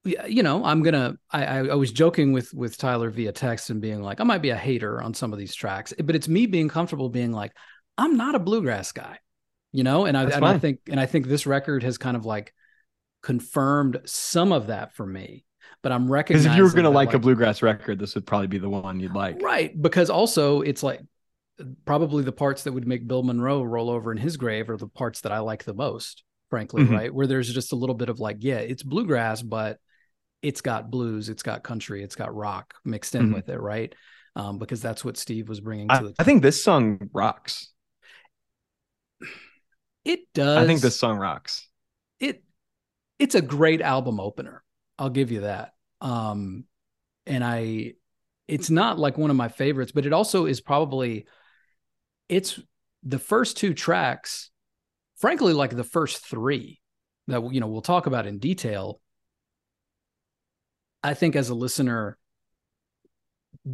you know, I'm gonna. I, I was joking with with Tyler via text and being like, I might be a hater on some of these tracks, but it's me being comfortable being like, I'm not a bluegrass guy, you know, and I and I think and I think this record has kind of like confirmed some of that for me. But I'm recognizing because if you were gonna like, like a bluegrass record, this would probably be the one you'd like, right? Because also it's like probably the parts that would make Bill Monroe roll over in his grave are the parts that I like the most, frankly, mm-hmm. right? Where there's just a little bit of like, yeah, it's bluegrass, but it's got blues, it's got country, it's got rock mixed in mm-hmm. with it, right? Um, because that's what Steve was bringing to I, the. I think this song rocks. It does. I think this song rocks. It it's a great album opener. I'll give you that. Um, and I, it's not like one of my favorites, but it also is probably, it's the first two tracks, frankly, like the first three that you know we'll talk about in detail. I think as a listener,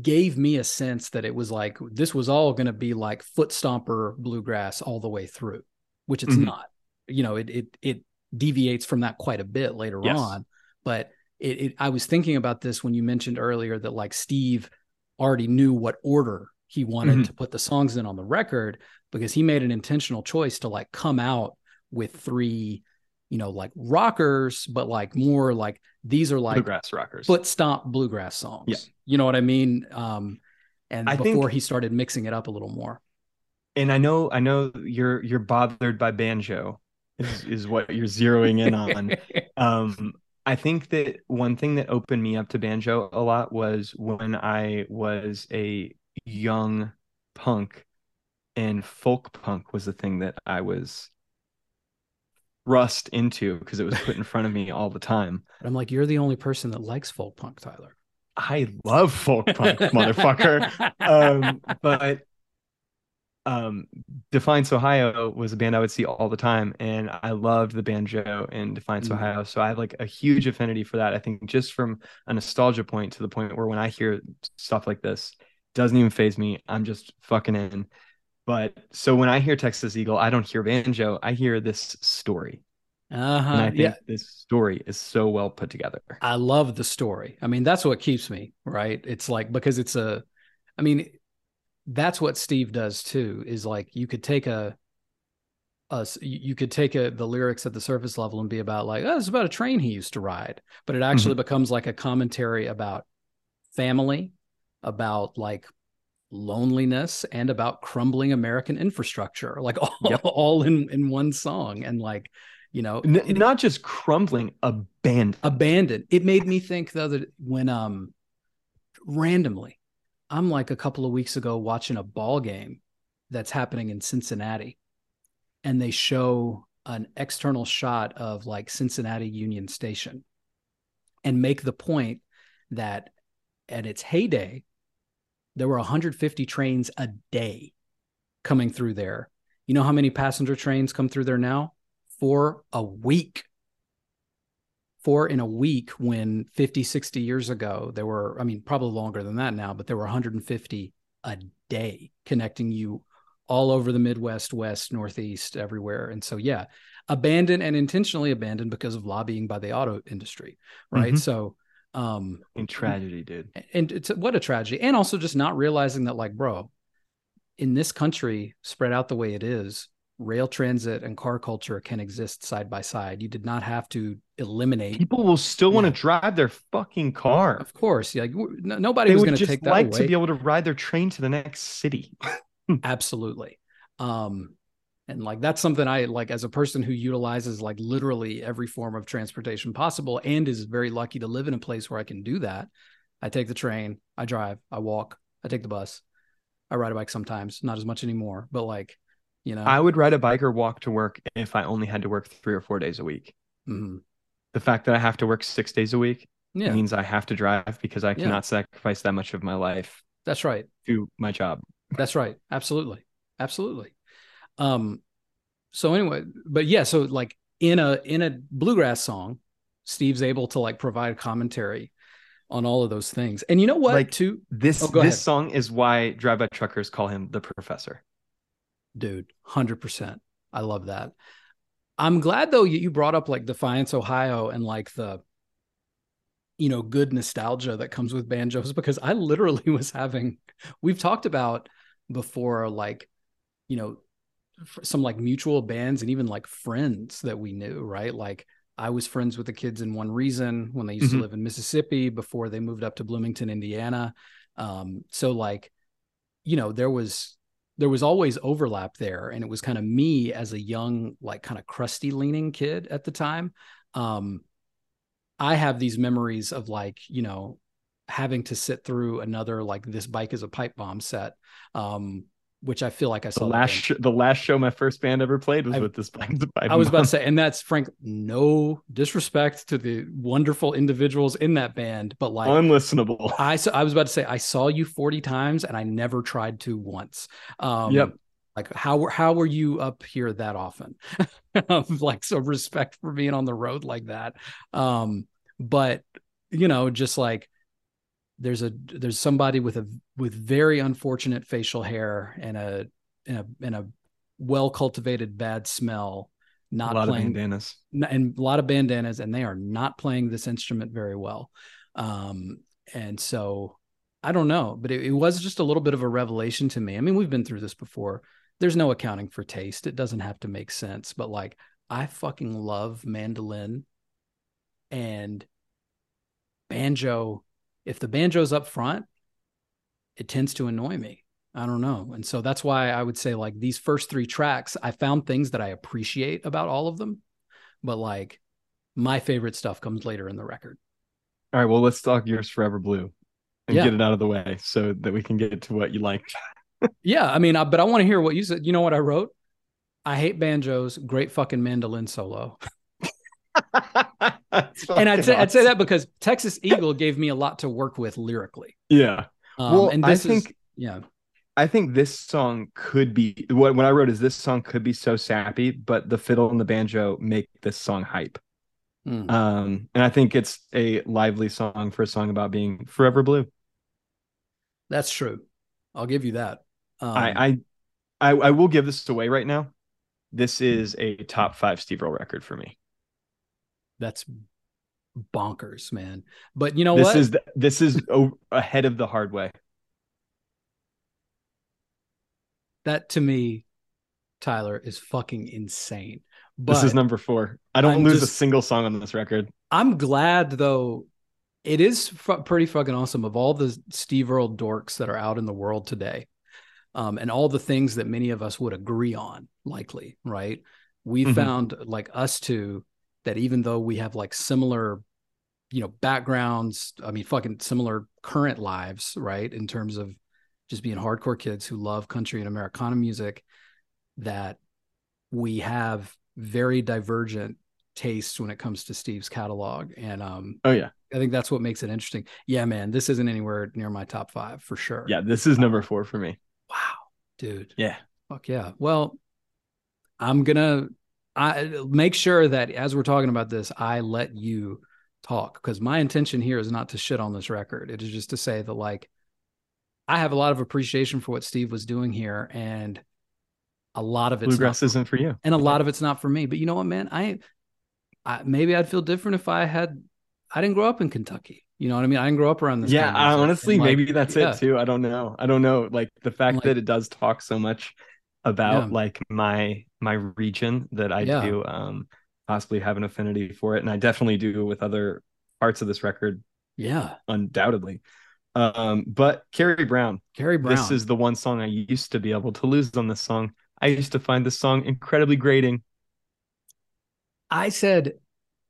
gave me a sense that it was like this was all going to be like foot stomper bluegrass all the way through, which it's mm-hmm. not. You know, it it it deviates from that quite a bit later yes. on, but it, it I was thinking about this when you mentioned earlier that like Steve already knew what order he wanted mm-hmm. to put the songs in on the record because he made an intentional choice to like come out with three you know like rockers but like more like these are like bluegrass rockers foot stomp bluegrass songs yeah. you know what i mean um and I before think, he started mixing it up a little more and i know i know you're you're bothered by banjo is, is what you're zeroing in on um I think that one thing that opened me up to banjo a lot was when I was a young punk and folk punk was the thing that I was thrust into because it was put in front of me all the time. I'm like, you're the only person that likes folk punk, Tyler. I love folk punk, motherfucker. Um, but um, Defiance Ohio was a band I would see all the time, and I loved the banjo in Defiance, mm Ohio. So I have like a huge affinity for that. I think just from a nostalgia point to the point where when I hear stuff like this, doesn't even phase me. I'm just fucking in. But so when I hear Texas Eagle, I don't hear banjo. I hear this story. Uh-huh. And I think yeah. this story is so well put together. I love the story. I mean, that's what keeps me, right? It's like because it's a I mean, that's what Steve does too, is like you could take a us you could take a, the lyrics at the surface level and be about like oh it's about a train he used to ride but it actually mm-hmm. becomes like a commentary about family about like loneliness and about crumbling American infrastructure, like all, yep. all in, in one song. And like, you know, N- it, not just crumbling, abandoned. Abandoned. It made me think though that when um randomly, I'm like a couple of weeks ago watching a ball game that's happening in Cincinnati, and they show an external shot of like Cincinnati Union Station and make the point that at its heyday, there were 150 trains a day coming through there. You know how many passenger trains come through there now? For a week. Four in a week when 50, 60 years ago, there were, I mean, probably longer than that now, but there were 150 a day connecting you all over the Midwest, West, Northeast, everywhere. And so, yeah, abandoned and intentionally abandoned because of lobbying by the auto industry. Right. Mm-hmm. So, um in tragedy dude and it's what a tragedy and also just not realizing that like bro in this country spread out the way it is rail transit and car culture can exist side by side you did not have to eliminate people will still yeah. want to drive their fucking car of course yeah nobody they was going to take that like away. to be able to ride their train to the next city absolutely um and like that's something i like as a person who utilizes like literally every form of transportation possible and is very lucky to live in a place where i can do that i take the train i drive i walk i take the bus i ride a bike sometimes not as much anymore but like you know i would ride a bike or walk to work if i only had to work three or four days a week mm-hmm. the fact that i have to work six days a week yeah. means i have to drive because i cannot yeah. sacrifice that much of my life that's right to my job that's right absolutely absolutely um, so anyway, but yeah, so like in a in a bluegrass song, Steve's able to like provide commentary on all of those things. And you know what? Like too this oh, this ahead. song is why drive-by truckers call him the professor. Dude, hundred percent. I love that. I'm glad though you brought up like Defiance, Ohio, and like the you know good nostalgia that comes with banjos because I literally was having. We've talked about before, like you know some like mutual bands and even like friends that we knew, right? Like I was friends with the kids in One Reason when they used mm-hmm. to live in Mississippi before they moved up to Bloomington, Indiana. Um, so like, you know, there was there was always overlap there, and it was kind of me as a young, like kind of crusty leaning kid at the time. Um, I have these memories of like, you know, having to sit through another like this bike is a pipe bomb set um which I feel like I saw The last sh- the last show my first band ever played was I- with this band. I was about to say, and that's frank. No disrespect to the wonderful individuals in that band, but like unlistenable. I so I was about to say, I saw you forty times, and I never tried to once. Um, Yep. Like how were how were you up here that often? Like so respect for being on the road like that. Um, but you know, just like there's a there's somebody with a with very unfortunate facial hair and a and a and a well cultivated bad smell not a lot playing of bandanas. and a lot of bandanas and they are not playing this instrument very well. Um and so i don't know but it, it was just a little bit of a revelation to me. I mean we've been through this before. There's no accounting for taste. It doesn't have to make sense but like i fucking love mandolin and banjo if the banjo's up front it tends to annoy me I don't know. And so that's why I would say like these first three tracks, I found things that I appreciate about all of them, but like my favorite stuff comes later in the record. All right, well, let's talk yours forever blue and Yeah. get it out of the way so that we can get to what you like. Yeah, I mean, I, but I want to hear what you said. You know what I wrote? I hate banjos. Great fucking mandolin solo. And I'd say I'd say that because Texas Eagle gave me a lot to work with lyrically. Yeah. Um, well, and I this is think yeah, I think this song could be what what I wrote is this song could be so sappy, but the fiddle and the banjo make this song hype. Mm. Um, and I think it's a lively song for a song about being forever blue. that's true. I'll give you that. Um, I, I I I will give this away right now. This is a top five Steve Earle record for me. That's bonkers, man. But you know this what? is the, this is o- ahead of the hard way. that to me, Tyler, is fucking insane. But this is number four. I don't I'm lose a single song on this record. I'm glad though. It is fu- pretty fucking awesome of all the Steve Earle dorks that are out in the world today, um, and all the things that many of us would agree on, likely, right? We Mhm. found like us two that even though we have like similar, you know, backgrounds, I mean, fucking similar current lives, right? In terms of just being hardcore kids who love country and Americana music, that we have very divergent tastes when it comes to Steve's catalog. And um, Oh yeah, I think that's what makes it interesting. Yeah, man, this isn't anywhere near my top five for sure. yeah. This is number four for me. Wow, dude. Yeah, Fuck yeah. Well, I'm gonna I make sure that as we're talking about this, I let you talk because my intention here is not to shit on this record. It is just to say that like I have a lot of appreciation for what Steve was doing here, and a lot of it's not bluegrass isn't for you. and a lot of it's not for me. But you know what, man? I, I maybe I'd feel different if I had. I didn't grow up in Kentucky. You know what I mean? I didn't grow up around this. Yeah, kind of I, honestly, like, maybe that's yeah. it too. I don't know. I don't know. Like the fact like- that it does talk so much about Yeah. like my my region that I Yeah. do um possibly have an affinity for it, and I definitely do with other parts of this record, Yeah, undoubtedly. Um, but Carrie Brown, Gary Brown. this is the one song I used to be able to lose on this song. I used to find this song incredibly grating. I said,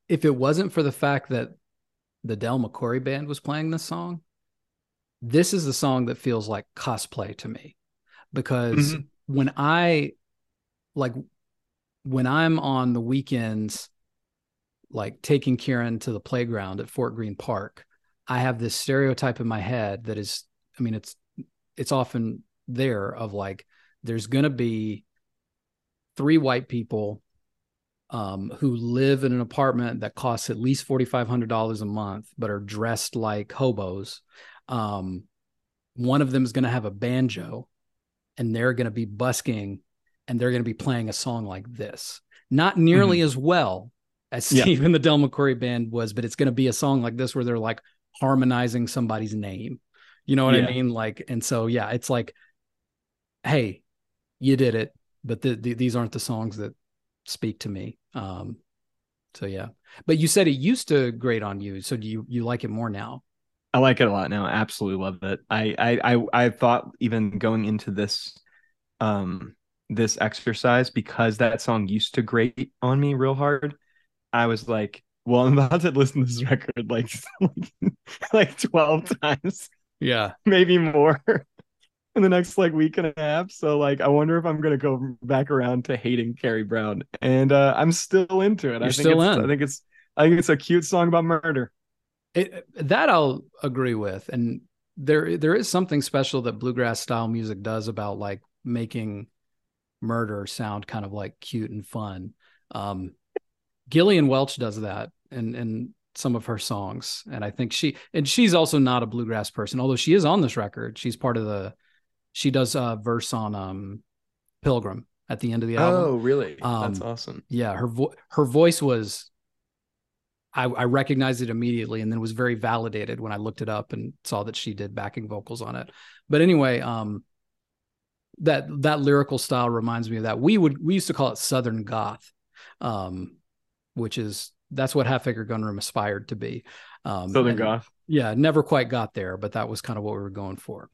if it wasn't for the fact that the Del McCoury band was playing this song, this is the song that feels like cosplay to me. Because Mhm. When I like when I'm on the weekends, like taking Kieran to the playground at Fort Greene Park, I have this stereotype in my head that is, I mean, it's it's often there of like there's gonna be three white people um, who live in an apartment that costs at least forty five hundred dollars a month, but are dressed like hobos. Um, one of them is to have a banjo, and they're going to be busking, and they're going to be playing a song like this. Not nearly as well as Yeah. Steve and the Del McCoury band was, but it's going to be a song like this where they're like harmonizing somebody's name. You know what Yeah. I mean? Like, and so yeah, it's like, hey, you did it, but the, the, these aren't the songs that speak to me. Um, so yeah, but you said it used to grate on you. So do you you like it more now? I like it a lot now. I absolutely love it. I I I, I thought even going into this um this exercise because that song used to grate on me real hard. I was like, well, I'm about to listen to this record like like 12 times, Yeah, maybe more. in the next like week and a half. So like I wonder if I'm gonna go back around to hating Carrie Brown. And uh I'm still into it. You're I think still it's, in. I think it's I think it's a cute song about murder. It, that I'll agree with, and there there is something special that bluegrass style music does about like making murder sound kind of like cute and fun. Um, Gillian Welch does that in in some of her songs, and I think she and she's also not a bluegrass person, although she is on this record. She's part of the. She does a verse on um, Pilgrim at the end of the album. Oh, really? That's Um, awesome. yeah her vo- her voice was I, I recognized it immediately and then was very validated when i looked it up and saw that she did backing vocals on it. But anyway um that that lyrical style reminds me of that. We would we used to call it southern goth um which is that's what half acre gunroom aspired to be. Um Southern and- Goth. yeah never quite got there but that was kind of what we were going for.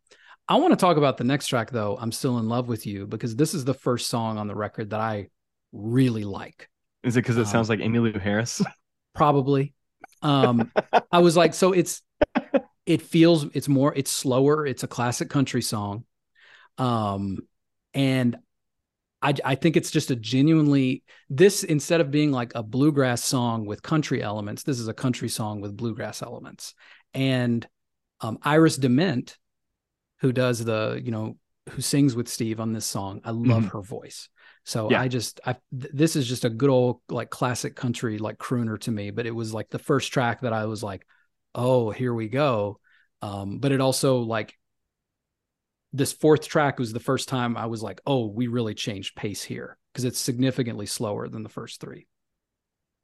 I want to talk about the next track though i'm still in love with you because this is the first song on the record that i really like. Is it because it Um, sounds like Emmylou Harris? probably. Um i was like so it's it feels it's more it's slower. It's a classic country song. Um and i i think it's just a genuinely this instead of being like a bluegrass song with country elements this is a country song with bluegrass elements. And um iris dement who does the you know who sings with steve on this song i love her voice so Yeah. i just i th- this is just a good old like classic country like crooner to me but it was like the first track that i was like oh here we go um but it also like this fourth track was the first time i was like oh we really changed pace here because it's significantly slower than the first three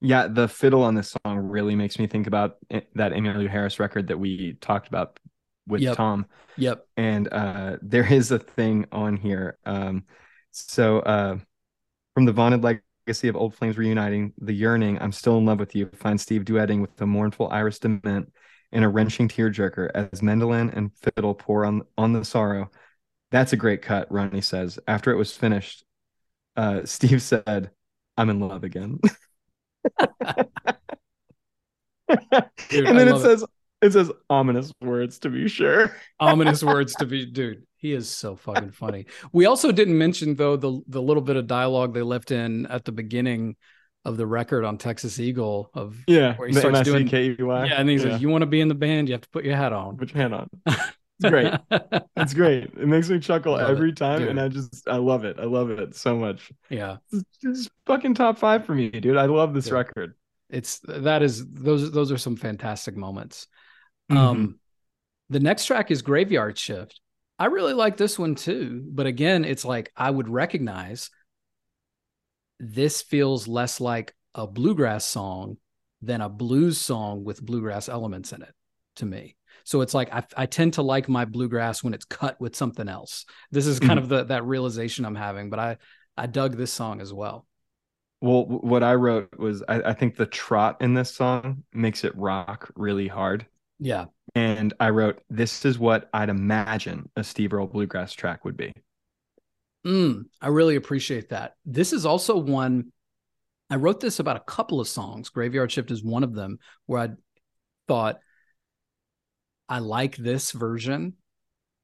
Yeah, the fiddle on this song really makes me think about it- that Emmylou Harris record that we talked about with Yep. Tom. yep And uh, there is a thing on here. Um, so uh, from the vaunted legacy of old flames reuniting, the yearning, I'm still in love with you. Find Steve duetting with the mournful Iris Dement in a wrenching tearjerker as mandolin and fiddle pour on on the sorrow. That's a great cut, Ronnie says. After it was finished, uh, Steve said, "I'm in love again." Dude, and then it. says it says ominous words to be sure. ominous words to be dude he is so fucking funny we also didn't mention though the the little bit of dialogue they left in at the beginning of the record on texas eagle of Yeah, Where he starts doing- yeah and he Yeah. says you want to be in the band you have to put your hat on Put your hand on. It's great. It's great. It makes me chuckle Love it, every time, dude. and I just I love it. I love it so much. yeah It's, fucking top five for me, dude. I love this Dude. record. it's that is those those are some fantastic moments Mhm. um the next track is graveyard shift i really like this one too but again it's like i would recognize this feels less like a bluegrass song than a blues song with bluegrass elements in it to me so it's like I, I tend to like my bluegrass when it's cut with something else this is kind Mhm. of the that realization i'm having but i i dug this song as well Well, what I wrote was I, I think the trot in this song makes it rock really hard. yeah And I wrote, this is what I'd imagine a Steve Earle bluegrass track would be. Mm, I really appreciate that. This is also one I wrote this about a couple of songs. Graveyard Shift is one of them where I thought I like this version.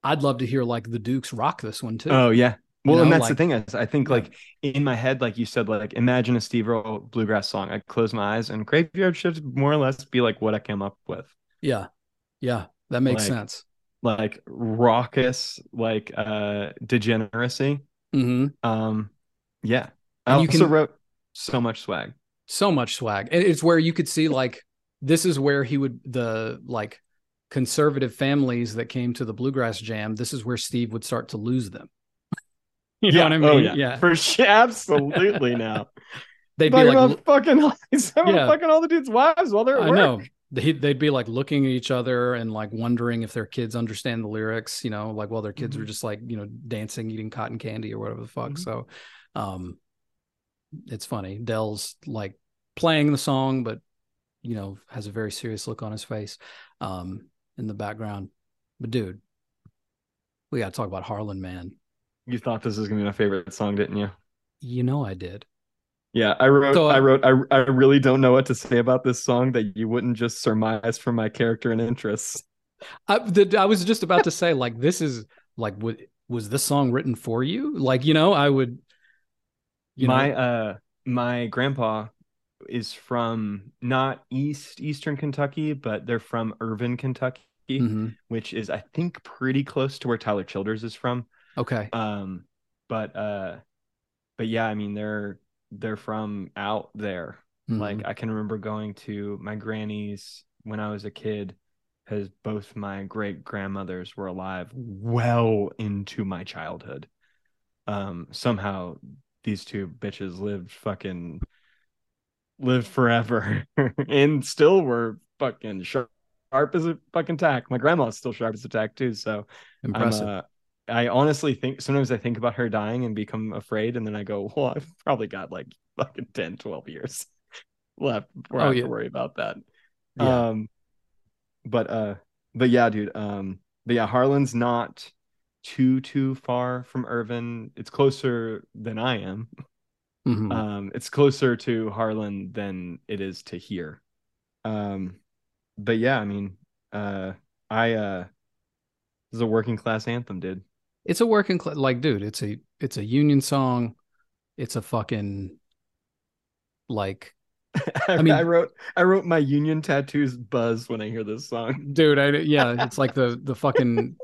I'd love to hear like the Dukes rock this one too. Oh yeah. Well, You and know, that's the thing is, I think like in my head, like you said, like imagine a Steve Earle bluegrass song. I close my eyes and Graveyard Shift more or less be like what I came up with, yeah. Yeah. That makes Like- sense. like raucous, like uh degeneracy. hmm Um, yeah. I And you also can- wrote so much swag. So much swag. And It's where you could see like this is where he would the like conservative families that came to the bluegrass jam. This is where Steve would start to lose them. You know what I mean? Oh, yeah. yeah. For sure. Absolutely now. They'd be like fucking Yeah. fucking all the dudes' wives while they're at I work. know. They'd, they'd be like looking at each other and like wondering if their kids understand the lyrics, you know, like while their kids Mhm. were just like, you know, dancing, eating cotton candy or whatever the fuck. Mhm. So um it's funny. Del's like playing the song, but you know, has a very serious look on his face um in the background. But dude, we gotta talk about Harlan, man. You thought this was gonna be my favorite song, didn't you? You know I did. Yeah, I wrote. So, uh, I wrote. I I really don't know what to say about this song that you wouldn't just surmise from my character and interests. I, the, I was just about to say, like, this is like, would was this song written for you? Like, you know, I would you my know? uh my grandpa is from not east eastern Kentucky, but they're from Irvine, Kentucky, mm-hmm. which is I think pretty close to where Tyler Childers is from. Okay. Um, but uh, but yeah, I mean they're they're from out there. Mm-hmm. Like I can remember going to my granny's when I was a kid, because both my great grandmothers were alive well into my childhood. Um, somehow these two bitches lived fucking lived forever and still were fucking sharp, sharp as a fucking tack. My grandma's still sharp as a tack too. So impressive. Uh, I honestly think sometimes I think about her dying and become afraid, and then I go, well, I've probably got like fucking 10, 12 years left before oh, I have yeah. to worry about that. Yeah. Um, but uh, but yeah, dude. Um, but yeah, Harlan's not too too far from Irvine. It's closer than I am. Mm-hmm. Um, it's closer to Harlan than it is to here. Um, but yeah, I mean, uh, I uh, this is a working class anthem, dude. It's a working like, dude. It's a it's a union song. It's a fucking like. I mean, I wrote I wrote my union tattoos buzz when I hear this song, dude. I yeah, it's like the the fucking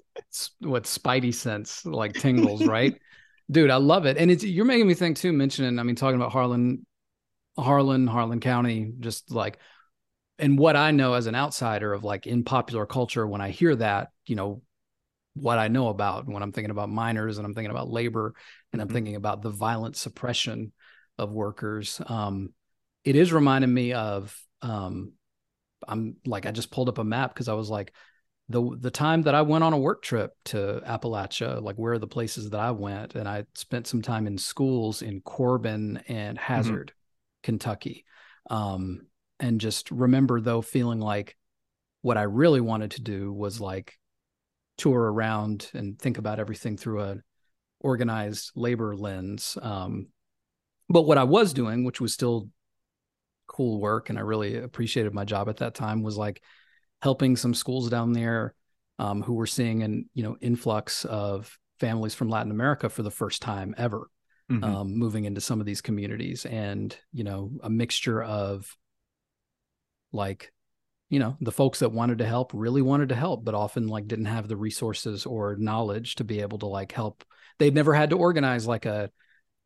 what Spidey sense like tingles, right? dude, I love it. And it's you're making me think too, mentioning, I mean, talking about Harlan, Harlan, Harlan County, just like and what I know as an outsider of like in popular culture, when I hear that, you know, what I know about when I'm thinking about miners and I'm thinking about labor and I'm mm-hmm. thinking about the violent suppression of workers. Um, it is reminding me of um, I'm like I just pulled up a map because I was like, the the time that I went on a work trip to Appalachia, like where are the places that I went, and I spent some time in schools in Corbin and mm-hmm. Hazard, mm-hmm. Kentucky, um, and just remember though feeling like what I really wanted to do was like tour around and think about everything through a organized labor lens. Um, but what I was doing, which was still cool work, and I really appreciated my job at that time, was like helping some schools down there um, who were seeing an you know influx of families from Latin America for the first time ever, mm-hmm. um, moving into some of these communities, and you know a mixture of like you know the folks that wanted to help really wanted to help but often like didn't have the resources or knowledge to be able to like help. They'd never had to organize like a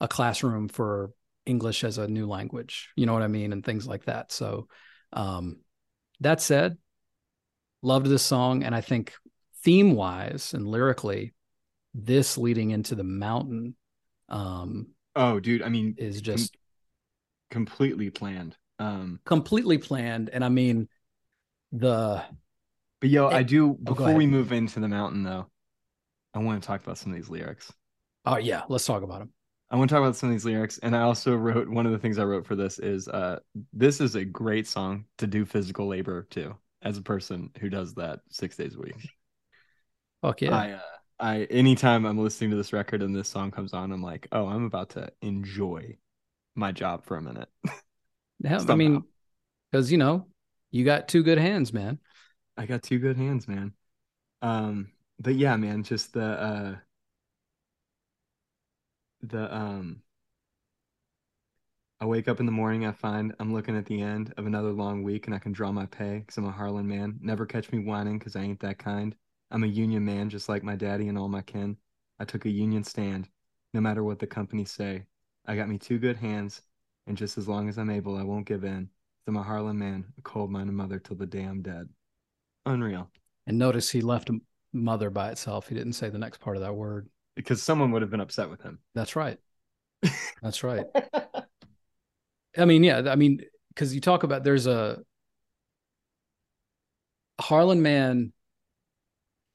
a classroom for english as a new language you know what i mean and things like that. So um that said loved this song and i think theme wise and lyrically this leading into the mountain um oh dude i mean is just com- completely planned um completely planned and i mean the but yo it, i do oh, before we move into the mountain though i want to talk about some of these lyrics oh yeah let's talk about them i want to talk about some of these lyrics and i also wrote one of the things i wrote for this is uh this is a great song to do physical labor too as a person who does that six days a week. Fuck yeah. I, uh, I anytime I'm listening to this record and this song comes on, I'm like, oh, I'm about to enjoy my job for a minute. yeah, I mean, because you know, you got two good hands, man. I got two good hands, man. Um, but yeah, man, just the uh the um I wake up in the morning, I find I'm looking at the end of another long week and I can draw my pay because I'm a Harlan man. Never catch me whining because I ain't that kind. I'm a union man just like my daddy and all my kin. I took a union stand, no matter what the company say. I got me two good hands, and just as long as I'm able, I won't give in. I'm a Harlan man, a coal-minded mother till the day I'm dead. Unreal. And notice he left mother by itself. He didn't say the next part of that word. Because someone would have been upset with him. That's right. That's right. I mean, yeah, I mean, because you talk about there's a Harlan Man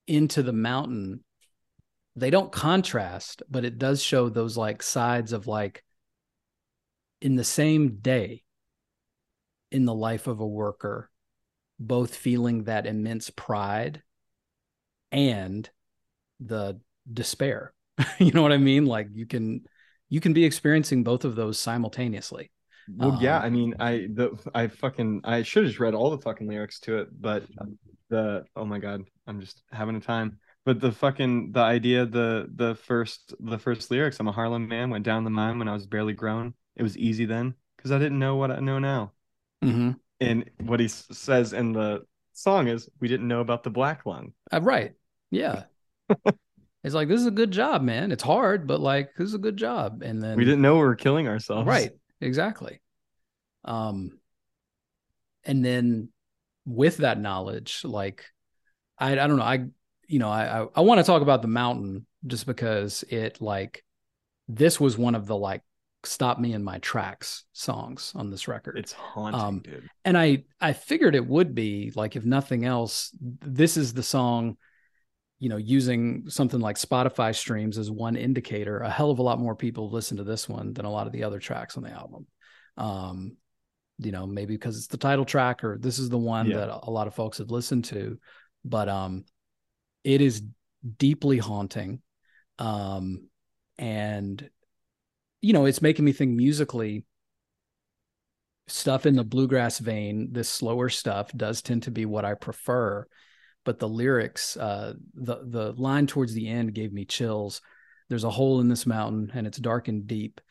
into the mountain. They don't contrast, but it does show those like sides of like in the same day in the life of a worker, both feeling that immense pride and the despair. you know what I mean? Like you can you can be experiencing both of those simultaneously. Well, um, yeah, I mean, I the I fucking I should have read all the fucking lyrics to it, but the oh my god, I'm just having a time. But the fucking the idea, the the first the first lyrics, I'm a Harlan man, went down the mine when I was barely grown. It was easy then because I didn't know what I know now. Mm-hmm. And what he s- says in the song is, we didn't know about the black lung. Uh, right. Yeah. it's like this is a good job, man. It's hard, but like this is a good job. And then We didn't know we were killing ourselves. right. Exactly. Um and then with that knowledge, like I I don't know, I you know, I I, I want to talk about the mountain just because it like this was one of the like stop me in my tracks songs on this record. It's haunting, Um, dude. and I I figured it would be like if nothing else, this is the song. You know, using something like Spotify streams as one indicator, a hell of a lot more people listen to this one than a lot of the other tracks on the album. Um, you know, maybe because it's the title track or this is the one Yeah. that a lot of folks have listened to, but um, it is deeply haunting, um, and you know, it's making me think musically stuff in the bluegrass vein, this slower stuff does tend to be what I prefer. But the lyrics, uh, the the line towards the end gave me chills. There's a hole in this mountain, and it's dark and deep,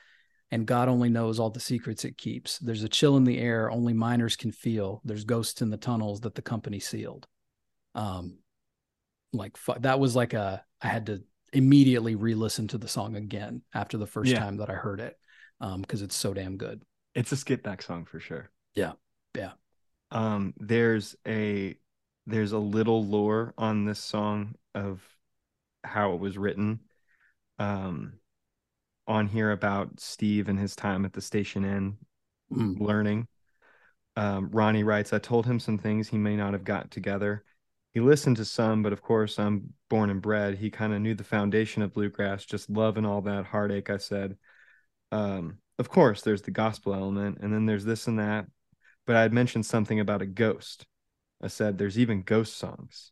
and God only knows all the secrets it keeps. There's a chill in the air only miners can feel. There's ghosts in the tunnels that the company sealed. Um, like that was like a I had to immediately re-listen to the song again after the first Yeah. time that I heard it, um, because it's so damn good. It's a skip back song for sure. Yeah. Yeah. Um, there's a there's a little lore on this song of how it was written. Um, on here about Steve and his time at the station inn Mm. learning. Um, Ronnie writes, I told him some things he may not have got together. He listened to some, but of course, I'm born and bred. He kind of knew the foundation of bluegrass, just love and all that heartache. I said, um, of course, there's the gospel element, and then there's this and that. But I had mentioned something about a ghost. I said, there's even ghost songs.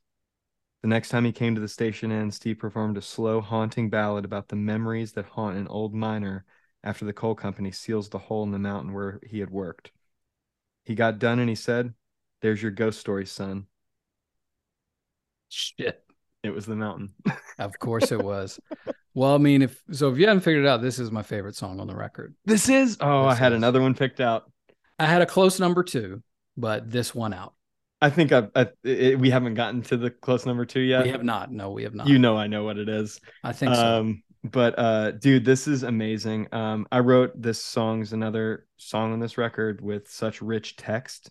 The next time he came to the station inn, Steve performed a slow, haunting ballad about the memories that haunt an old miner after the coal company seals the hole in the mountain where he had worked. He got done and he said, There's your ghost story, son. Shit. It was the mountain. Of course it was. well, I mean, if so, if you haven't figured it out, this is my favorite song on the record. This is, oh, I had is. another one picked out. I had a close number two, but this one out. I think I, I it, we haven't gotten to the close number two yet. We have not. No, we have not. You know, I know what it is. I think so. Um, but uh, dude, this is amazing. Um, I wrote this song's another song on this record with such rich text.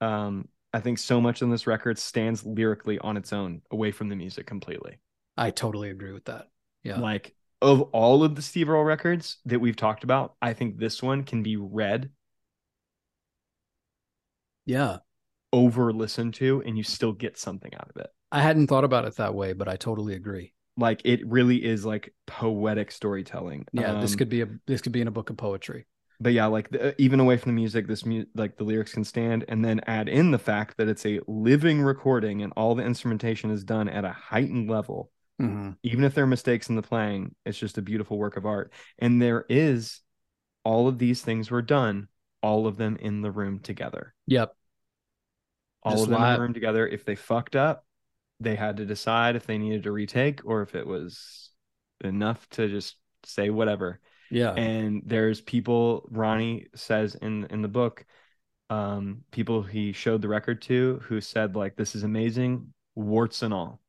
Um, I think so much on this record stands lyrically on its own, away from the music completely. I totally agree with that. Yeah. Like of all of the Steve Earle records that we've talked about, I think this one can be read yeah. over listened to, and you still get something out of it. I hadn't thought about it that way, but I totally agree. Like it really is like poetic storytelling. Yeah, this Um, could be a this could be in a book of poetry. But yeah, like the, even away from the music, this mu- like the lyrics can stand, and then add in the fact that it's a living recording and all the instrumentation is done at a heightened level. Mhm. Even if there are mistakes in the playing, it's just a beautiful work of art. And there is all of these things were done, all of them in the room together. Yep. All Just of them in the room together. If they fucked up, they had to decide if they needed to retake or if it was enough to just say whatever Yeah. and there's people ronnie says in in the book um people he showed the record to who said like this is amazing warts and all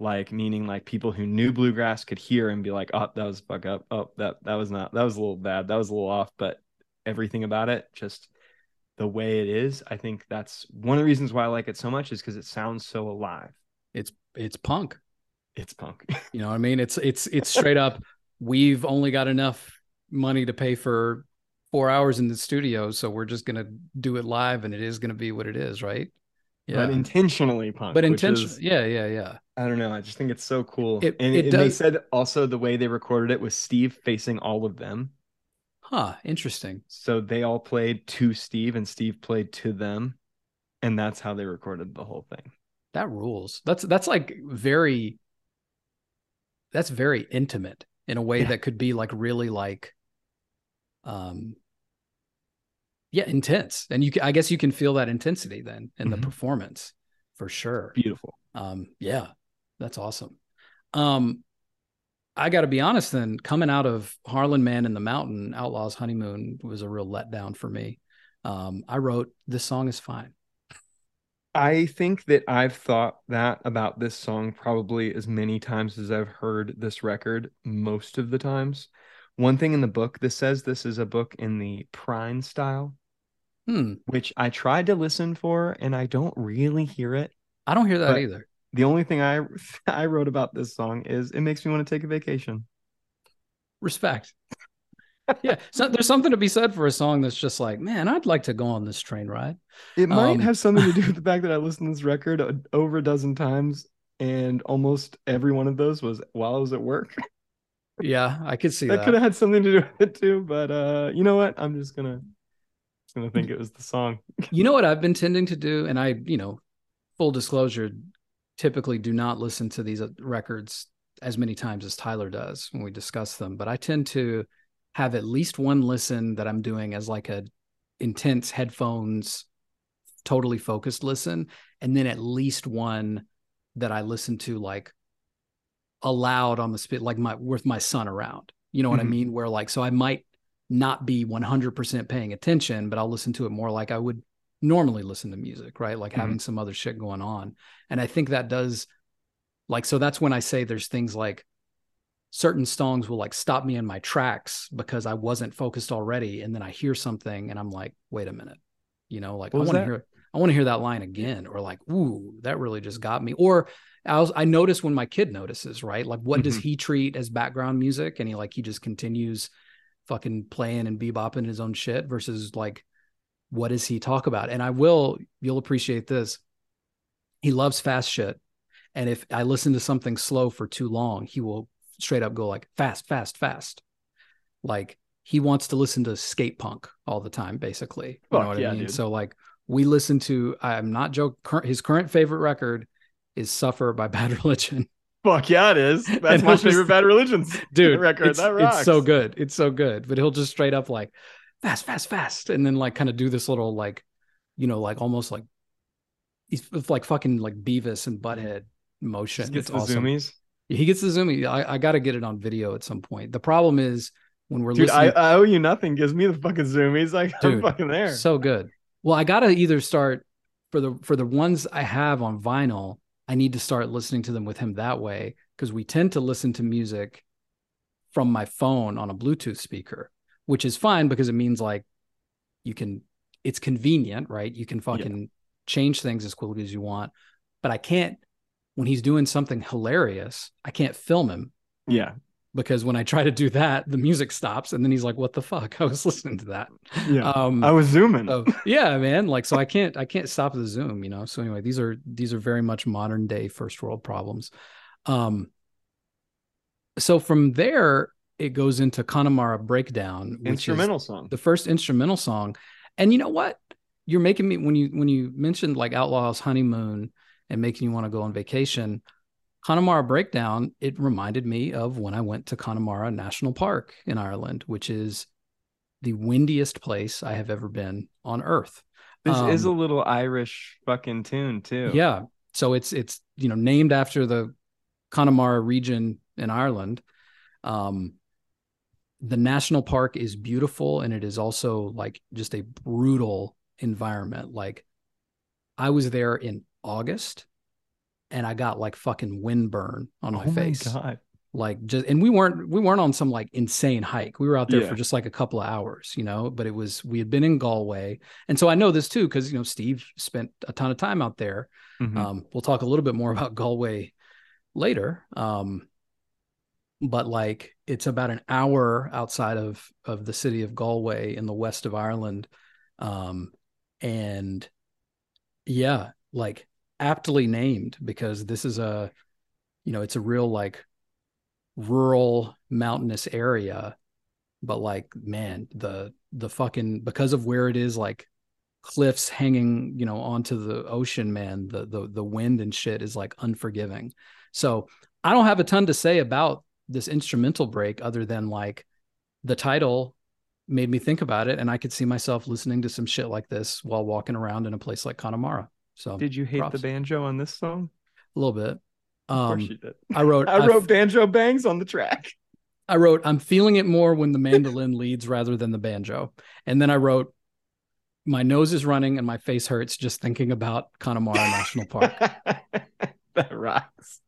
like meaning like people who knew bluegrass could hear and be like oh that was fuck up oh that that was not that was a little bad that was a little off but everything about it just the way it is i think that's one of the reasons why i like it so much is because it sounds so alive it's it's punk. it's punk You know what I mean? It's it's it's straight up. We've only got enough money to pay for four hours in the studio, so we're just gonna do it live, and it is gonna be what it is, right? Yeah. but intentionally punk but intentionally, Yeah, yeah, yeah. I don't know. I just think it's so cool. It- and it and they said also the way they recorded it was Steve facing all of them. Huh. Interesting. So they all played to Steve and Steve played to them. And that's how they recorded the whole thing. That rules. That's that's like very. That's very intimate in a way Yeah. that could be like really like. Um. Yeah, intense, and you. I guess you can feel that intensity then in the Mhm. performance, for sure. Beautiful. Um, yeah, that's awesome. Um, I got to be honest. Then coming out of Harlan Man in the Mountain, Outlaws Honeymoon was a real letdown for me. Um, I wrote this song is fine. I think that I've thought that about this song probably as many times as I've heard this record, most of the times. One thing in the book, this says this is a book in the Prine style, Hmm. which I tried to listen for and I don't really hear it. I don't hear that either. The only thing I I wrote about this song is it makes me want to take a vacation. Respect. Yeah. So there's something to be said for a song that's just like, man, I'd like to go on this train ride. It might Um, have something to do with the fact that I listened to this record a- over a dozen times and almost every one of those was while I was at work. Yeah, I could see that that. could have had something to do with it too, but uh you know what? I'm just gonna just gonna think it was the song. You know what I've been tending to do, and I, you know, full disclosure, typically do not listen to these uh, records as many times as Tyler does when we discuss them, but I tend to have at least one listen that I'm doing as like a intense headphones, totally focused listen, and then at least one that I listen to like aloud on the spit, like my with my son around. You know what I Mhm. mean? Where like, so I might not be 100% paying attention, but I'll listen to it more like I would normally listen to music, right? Like Mhm. having some other shit going on. And I think that does like so that's when I say there's things like certain songs will like stop me in my tracks because I wasn't focused already and then I hear something and I'm like, "Wait a minute." You know, like I want to hear I want to hear that line again or like, "Ooh, that really just got me." Or I was I notice when my kid notices, right? Like what does Mhm. he treat as background music and he like he just continues fucking playing and bebopping his own shit versus like what does he talk about? And I will, you'll appreciate this. He loves fast shit. And if I listen to something slow for too long, he will straight up go like fast, fast, fast. Like he wants to listen to skate punk all the time, basically. You Fuck know what yeah, I mean? dude. So like we listen to, I'm not joking. His current favorite record is Suffer by Bad Religion. Fuck yeah, it is. That's And my just- favorite Bad Religions dude record. it's, that rocks. it's so good it's so good but he'll just straight up like fast fast fast and then like kind of do this little like you know like almost like he's like fucking like beavis and butthead motion it's the awesome zoomies. He gets the zoomy I, I gotta get it on video at some point the problem is when we're Dude, I, listening I owe you nothing. Gives me the fucking zoomies. Like I'm fucking there. so good well i gotta either start for the for the ones i have on vinyl i need to start listening to them with him that way because we tend to listen to music from my phone on a bluetooth speaker which is fine because it means like you can it's convenient right you can fucking change things as quickly as you want but i can't when he's doing something hilarious i can't film him yeah. because when i try to do that the music stops and then he's like what the fuck i was listening to that Yeah. um I was zooming. so yeah man like so i can't i can't stop the zoom you know so anyway these are these are very much modern day first world problems um so from there it goes into connemara breakdown which Instrumental is song. the first instrumental song and you know what you're making me when you when you mentioned like outlaws honeymoon and making you want to go on vacation connemara breakdown it reminded me of when i went to connemara national park in ireland which is the windiest place i have ever been on earth This is a um, little Irish fucking tune too. yeah. So it's it's you know named after the Connemara region in Ireland. Um the national park is beautiful and it is also like just a brutal environment. Like I was there in August and I got like fucking windburn on my oh face. my god. Like just and we weren't we weren't on some like insane hike. We were out there Yeah. for just like a couple of hours, you know, but it was we had been in Galway. And so I know this too cuz you know Steve spent a ton of time out there. Mhm. Um, we'll talk a little bit more about Galway later. Um, but like it's about an hour outside of of the city of Galway in the west of Ireland. Um, and yeah, like aptly named because this is a you know, it's a real like rural mountainous area but like man the the fucking because of where it is like cliffs hanging you know onto the ocean man the the the wind and shit is like unforgiving. So i don't have a ton to say about this instrumental break other than like the title made me think about it and i could see myself listening to some shit like this while walking around in a place like connemara so Did you hate props. the banjo on this song? a little bit Of course Um, you did. I wrote, I I wrote banjo bangs on the track. I wrote, I'm feeling it more when the mandolin leads rather than the banjo. And then I wrote, my nose is running and my face hurts just thinking about Connemara National Park. that rocks.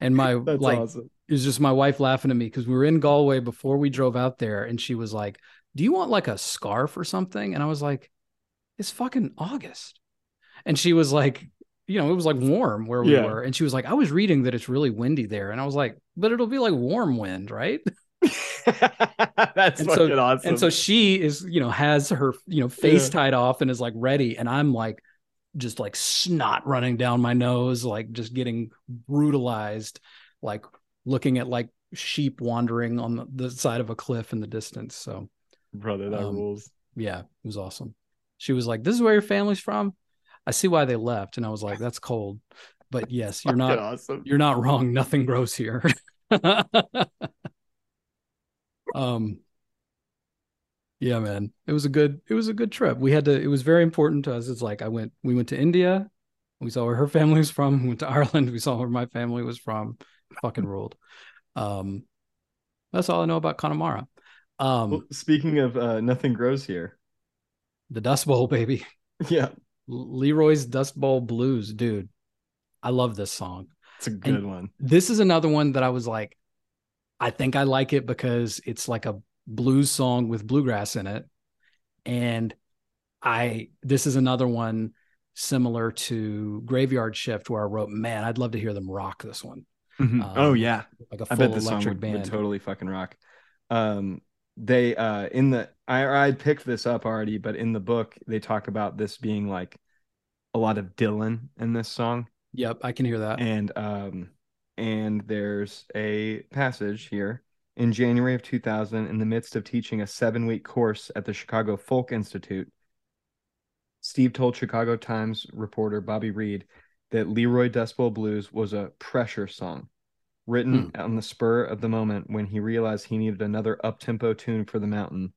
And my That's like awesome. it was just my wife laughing at me because we were in Galway before we drove out there, and she was like, "Do you want like a scarf or something?" And I was like, "It's fucking August," and she was like, "You know, it was like warm where we Yeah. were," and she was like, "I was reading that it's really windy there," and I was like, "But it'll be like warm wind, right?" That's And so- awesome. And so she is, you know, has her, you know, face Yeah. tied off and is like ready. And I'm like, just like snot running down my nose, like just getting brutalized, like looking at like sheep wandering on the, the side of a cliff in the distance. So brother, that um, rules. yeah, it was awesome. She was like, This is where your family's from. I see why they left. And I was like, That's cold. But yes, you're not awesome. you're not wrong. Nothing grows here. um yeah, man. It was a good it was a good trip. We had to it was very important to us. It's like I went we went to India, we saw where her family was from, we went to Ireland, we saw where my family was from. Fucking ruled. Um that's all I know about Connemara. Um Well, speaking of uh, nothing grows here. the Dust Bowl, baby. Yeah, Leroy's Dust Bowl Blues, dude. I love this song. it's a good one. this is another one that I was like, I think I like it because it's like a blues song with bluegrass in it. And I, this is another one similar to Graveyard Shift where I wrote, man, I'd love to hear them rock this one. Mhm. oh Um, yeah, Like a I full bet this song electric would, band. would totally fucking rock. Um, they uh in the I I picked this up already, but in the book they talk about this being like a lot of Dylan in this song, Yep, I can hear that. and um and there's a passage here in January of 2000 in the midst of teaching a seven week course at the Chicago Folk Institute. Steve told Chicago Times reporter Bobby Reed that Leroy Dust Bowl Blues was a pressure song written hmm. on the spur of the moment when he realized he needed another up-tempo tune for the mountain.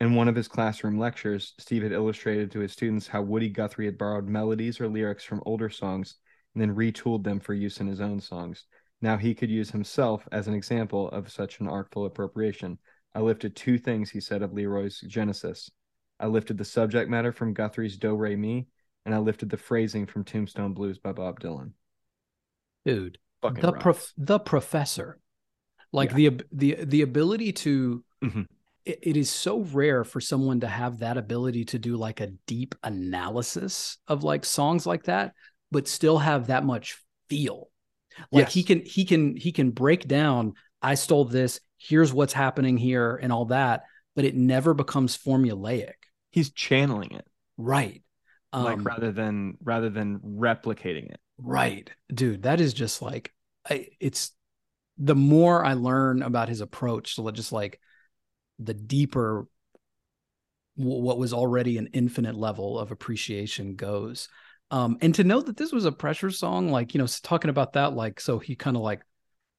In one of his classroom lectures, Steve had illustrated to his students how Woody Guthrie had borrowed melodies or lyrics from older songs and then retooled them for use in his own songs. Now he could use himself as an example of such an artful appropriation. I lifted two things, he said, of Leroy's Genesis. I lifted the subject matter from Guthrie's Do Re Mi, and I lifted the phrasing from Tombstone Blues by Bob Dylan. Dude, Fucking the prof- the professor. Like Yeah. the the the ability to Mhm. it, it is so rare for someone to have that ability to do like a deep analysis of like songs like that but still have that much feel like he can he can he can break down i stole this here's what's happening here and all that but it never becomes formulaic He's channeling it, right um, like rather than rather than replicating it. Right. Dude, that is just like I, it's the more I learn about his approach to just like the deeper w- what was already an infinite level of appreciation goes. Um and to know that this was a pressure song like, you know, talking about that like so he kind of like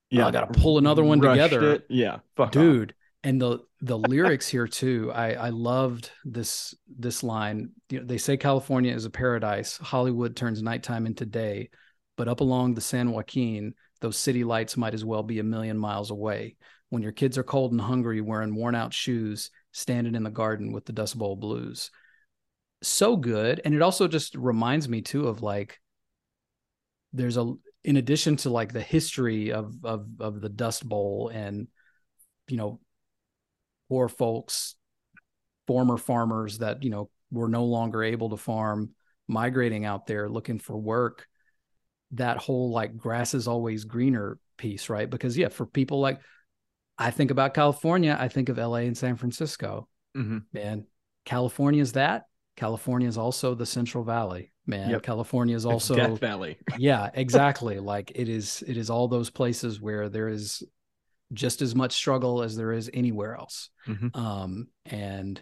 Yeah, I gotta pull another one rushed together. it. Yeah, dude and the the lyrics here too i i loved this this line. You know they say california is a paradise. Hollywood turns nighttime into day. But up along the san joaquin those city lights might as well be a million miles away. When your kids are cold and hungry wearing worn out shoes standing in the garden with the dust bowl blues. So good. And it also just reminds me too of like there's a in addition to like the history of of of the dust bowl and you know poor folks former farmers that you know were no longer able to farm migrating out there looking for work that whole like grass is always greener piece right because yeah for people like i think about california i think of la and san francisco Mhm. man california is that california is also the central valley man Yep. california is also Death Valley. yeah exactly like it is it is all those places where there is just as much struggle as there is anywhere else Mhm. um and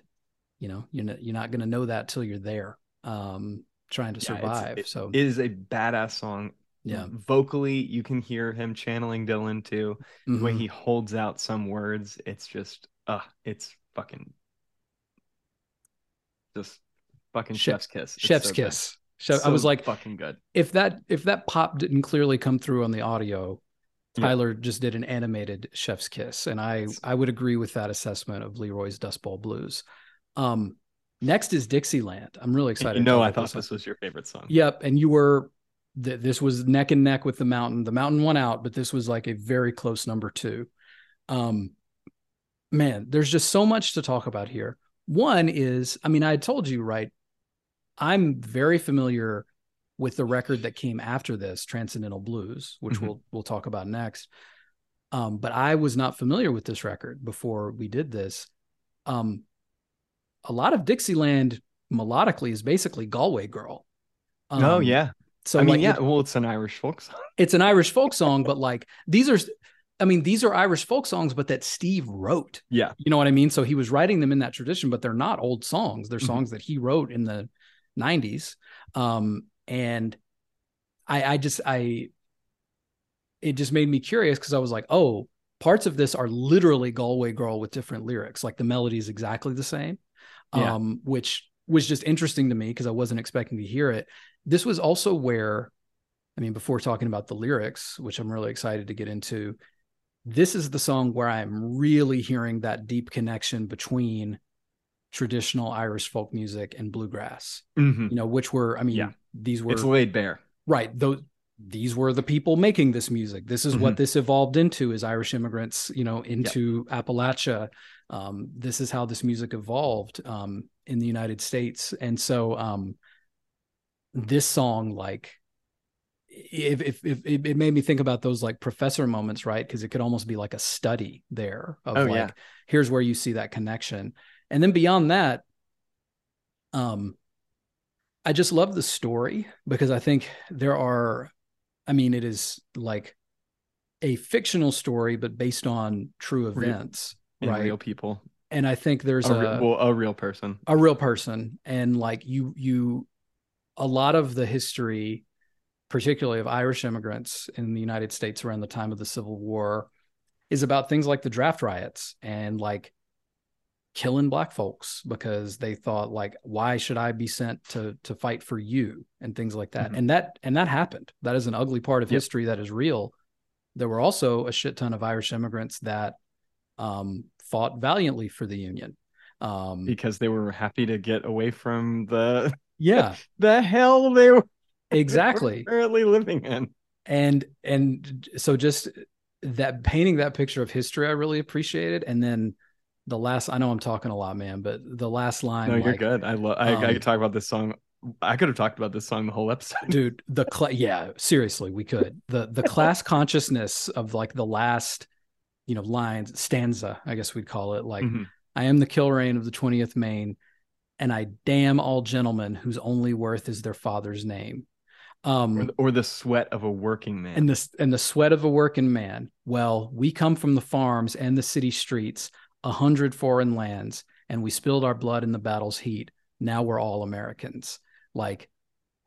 you know you're not, you're not going to know that till you're there um trying to Yeah, survive it- so it is a badass song. yeah vocally, you can hear him channeling Dylan too. The way Mhm. he holds out some words, it's just, uh, it's fucking, just fucking chef's kiss. It's chef's so kiss Chef, I was like, fucking good. if that if that pop didn't clearly come through on the audio, Yeah. Tyler just did an animated chef's kiss, and I I would agree with that assessment of Leroy's Dust Bowl Blues. Um, next is Dixieland. I'm really excited. You know, I thought this this was your favorite song. Yep, and you were th- this was neck and neck with the mountain. The mountain won out, but this was like a very close number two. Um, man, there's just so much to talk about here. One is, I mean, I told you right. I'm very familiar with the record that came after this, Transcendental Blues, which Mhm. we'll we'll talk about next. Um, but I was not familiar with this record before we did this. Um, a lot of Dixieland melodically is basically Galway Girl. oh Um, yeah. So I mean, like, yeah. it- well, it's an Irish folk song. it's an Irish folk song, but like these are, I mean, these are Irish folk songs, but that Steve wrote. Yeah. You know what I mean? So he was writing them in that tradition, but they're not old songs. They're Mhm. songs that he wrote in the 90s. Um, and I, I just, I, it just made me curious because I was like, oh, parts of this are literally Galway Girl with different lyrics. Like the melody is exactly the same. Yeah. Um, which was just interesting to me because I wasn't expecting to hear it. This was also where, I mean, before talking about the lyrics, which I'm really excited to get into, this is the song where I'm really hearing that deep connection between traditional Irish folk music and bluegrass. Mhm. You know, which were, I mean, Yeah. These were It's laid bare. right. Those these were the people making this music. This is what this evolved into is irish immigrants you know into appalachia. Um, this is how this music evolved um, in the united states. And so um, this song like if, if, if it, it made me think about those like professor moments right? Because it could almost be like a study there of Oh, like yeah. here's where you see that connection. And then beyond that um I just love the story because I think there are, I mean, it is like a fictional story, but based on true events, And right? real people. and I think there's A, a, well, a real person. a real person, and like you, you, a lot of the history, particularly of Irish immigrants in the United States around the time of the Civil War, is about things like the draft riots and like killing black folks because they thought like why should i be sent to to fight for you and things like that. Mhm. and that and that happened. That is an ugly part of Yep. history that is real. There were also a shit ton of irish immigrants that um fought valiantly for the union. Um because they were happy to get away from the yeah. the hell they were exactly. currently living in. and and so just that painting that picture of history i really appreciated. And then the last i know i'm talking a lot man but the last line No, you're like, good. I love. I, I um, could talk about this song. I could have talked about this song the whole episode. dude the cla- yeah seriously we could the the class consciousness of like the last you know lines stanza i guess we'd call it like Mhm. i am the Kilrain of the 20th maine and i damn all gentlemen whose only worth is their father's name um or, the, or the sweat of a working man. and the and the sweat of a working man. Well, we come from the farms and the city streets, a hundred foreign lands, and we spilled our blood in the battle's heat. Now we're all Americans. Like,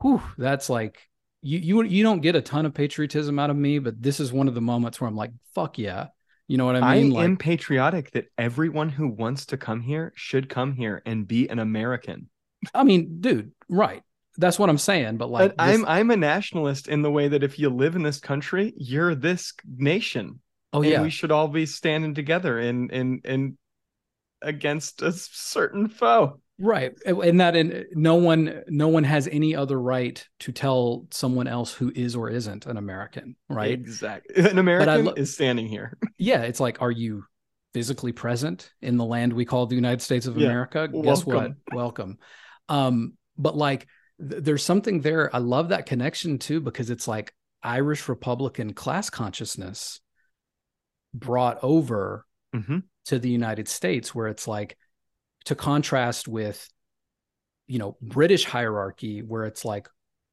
whew, that's like you you you don't get a ton of patriotism out of me, but this is one of the moments where I'm like, fuck yeah. You know what I I mean? like, am patriotic that everyone who wants to come here should come here and be an American. I mean, dude, right. That's what I'm saying. But like, But this- I'm I'm a nationalist in the way that if you live in this country, you're this nation. Oh and yeah, we should all be standing together in in in against a certain foe. right. And that, and no one, no one has any other right to tell someone else who is or isn't an American, right? Exactly. An American lo- is standing here. Yeah, it's like, are you physically present in the land we call the United States of Yeah. America? Guess what? Welcome. Welcome. Um, but like, th- there's something there. I love that connection too because it's like Irish Republican class consciousness brought over hmm to the United States, where it's like to contrast with, you know, British hierarchy, where it's like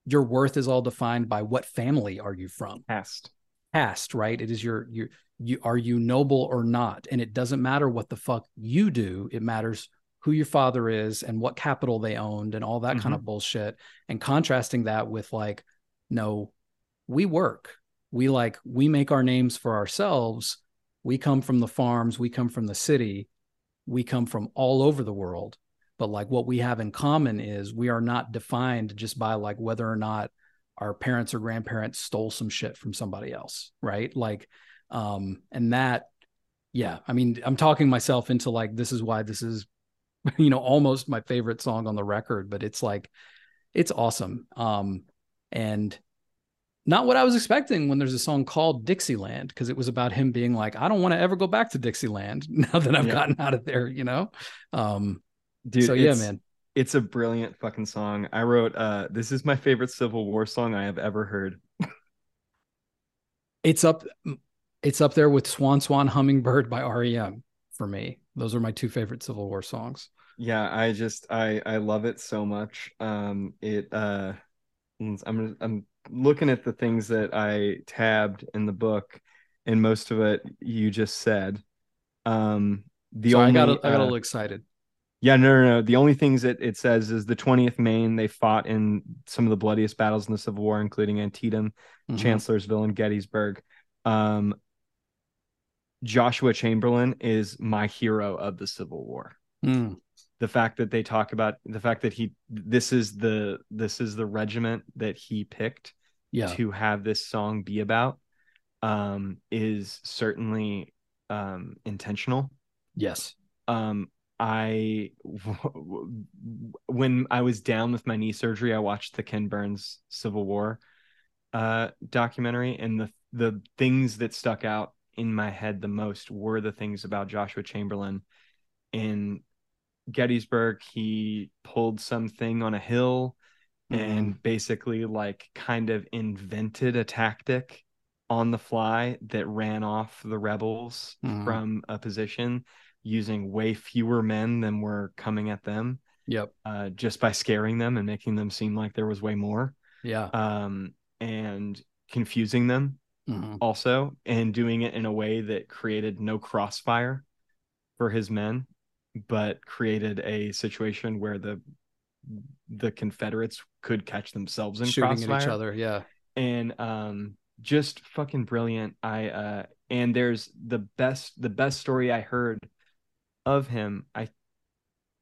your worth is all defined by what family are you from Past. past, right? It is your your you are you noble or not, and it doesn't matter what the fuck you do. It matters who your father is and what capital they owned and all that kind of bullshit. And contrasting that with like, no, we work. We like we make our names for ourselves. We come from the farms. We come from the city. We come from all over the world. but like what we have in common is we are not defined just by like whether or not our parents or grandparents stole some shit from somebody else right like um and that yeah i mean i'm talking myself into like this is why this is you know almost my favorite song on the record but it's like it's awesome um and not what I was expecting when there's a song called Dixieland because it was about him being like, I don't want to ever go back to Dixieland now that I've yeah. gotten out of there, you know. Um, Dude, so yeah, man, it's a brilliant fucking song. I wrote, uh, this is my favorite Civil War song I have ever heard. it's up, it's up there with Swan Swan Hummingbird by REM for me. Those are my two favorite Civil War songs. Yeah, I just I I love it so much. Um, it uh, I'm I'm looking at the things that I tabbed in the book, and most of it you just said. Um, the only, I got a, I got a uh, little excited. Yeah, no, no, no. The only things that it says is the 20th Maine. They fought in some of the bloodiest battles in the Civil War, including Antietam, mm-hmm. Chancellorsville, and Gettysburg. Um, Joshua Chamberlain is my hero of the Civil War. Mm the fact that they talk about the fact that he this is the this is the regiment that he picked yeah. to have this song be about um is certainly um intentional. Yes. Um i when i was down with my knee surgery i watched the ken burns civil war uh documentary and the the things that stuck out in my head the most were the things about joshua chamberlain. In Gettysburg, he pulled something on a hill mm-hmm. and basically like kind of invented a tactic on the fly that ran off the rebels mm-hmm. from a position using way fewer men than were coming at them. Yep. Uh, just by scaring them and making them seem like there was way more. Yeah. Um, and confusing them mm-hmm. also, and doing it in a way that created no crossfire for his men but created a situation where the the Confederates could catch themselves in shooting crossfire. at each other. Yeah, and um, just fucking brilliant. I uh, and there's the best the best story I heard of him. I,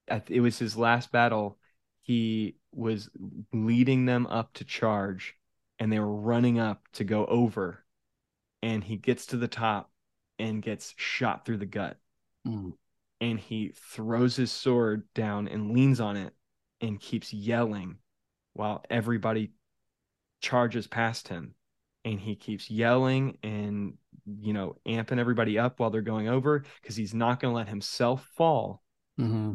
I it was his last battle. He was leading them up to charge, and they were running up to go over, and he gets to the top and gets shot through the gut. Mm and he throws his sword down and leans on it and keeps yelling while everybody charges past him and he keeps yelling and you know amping everybody up while they're going over because he's not going to let himself fall mm-hmm.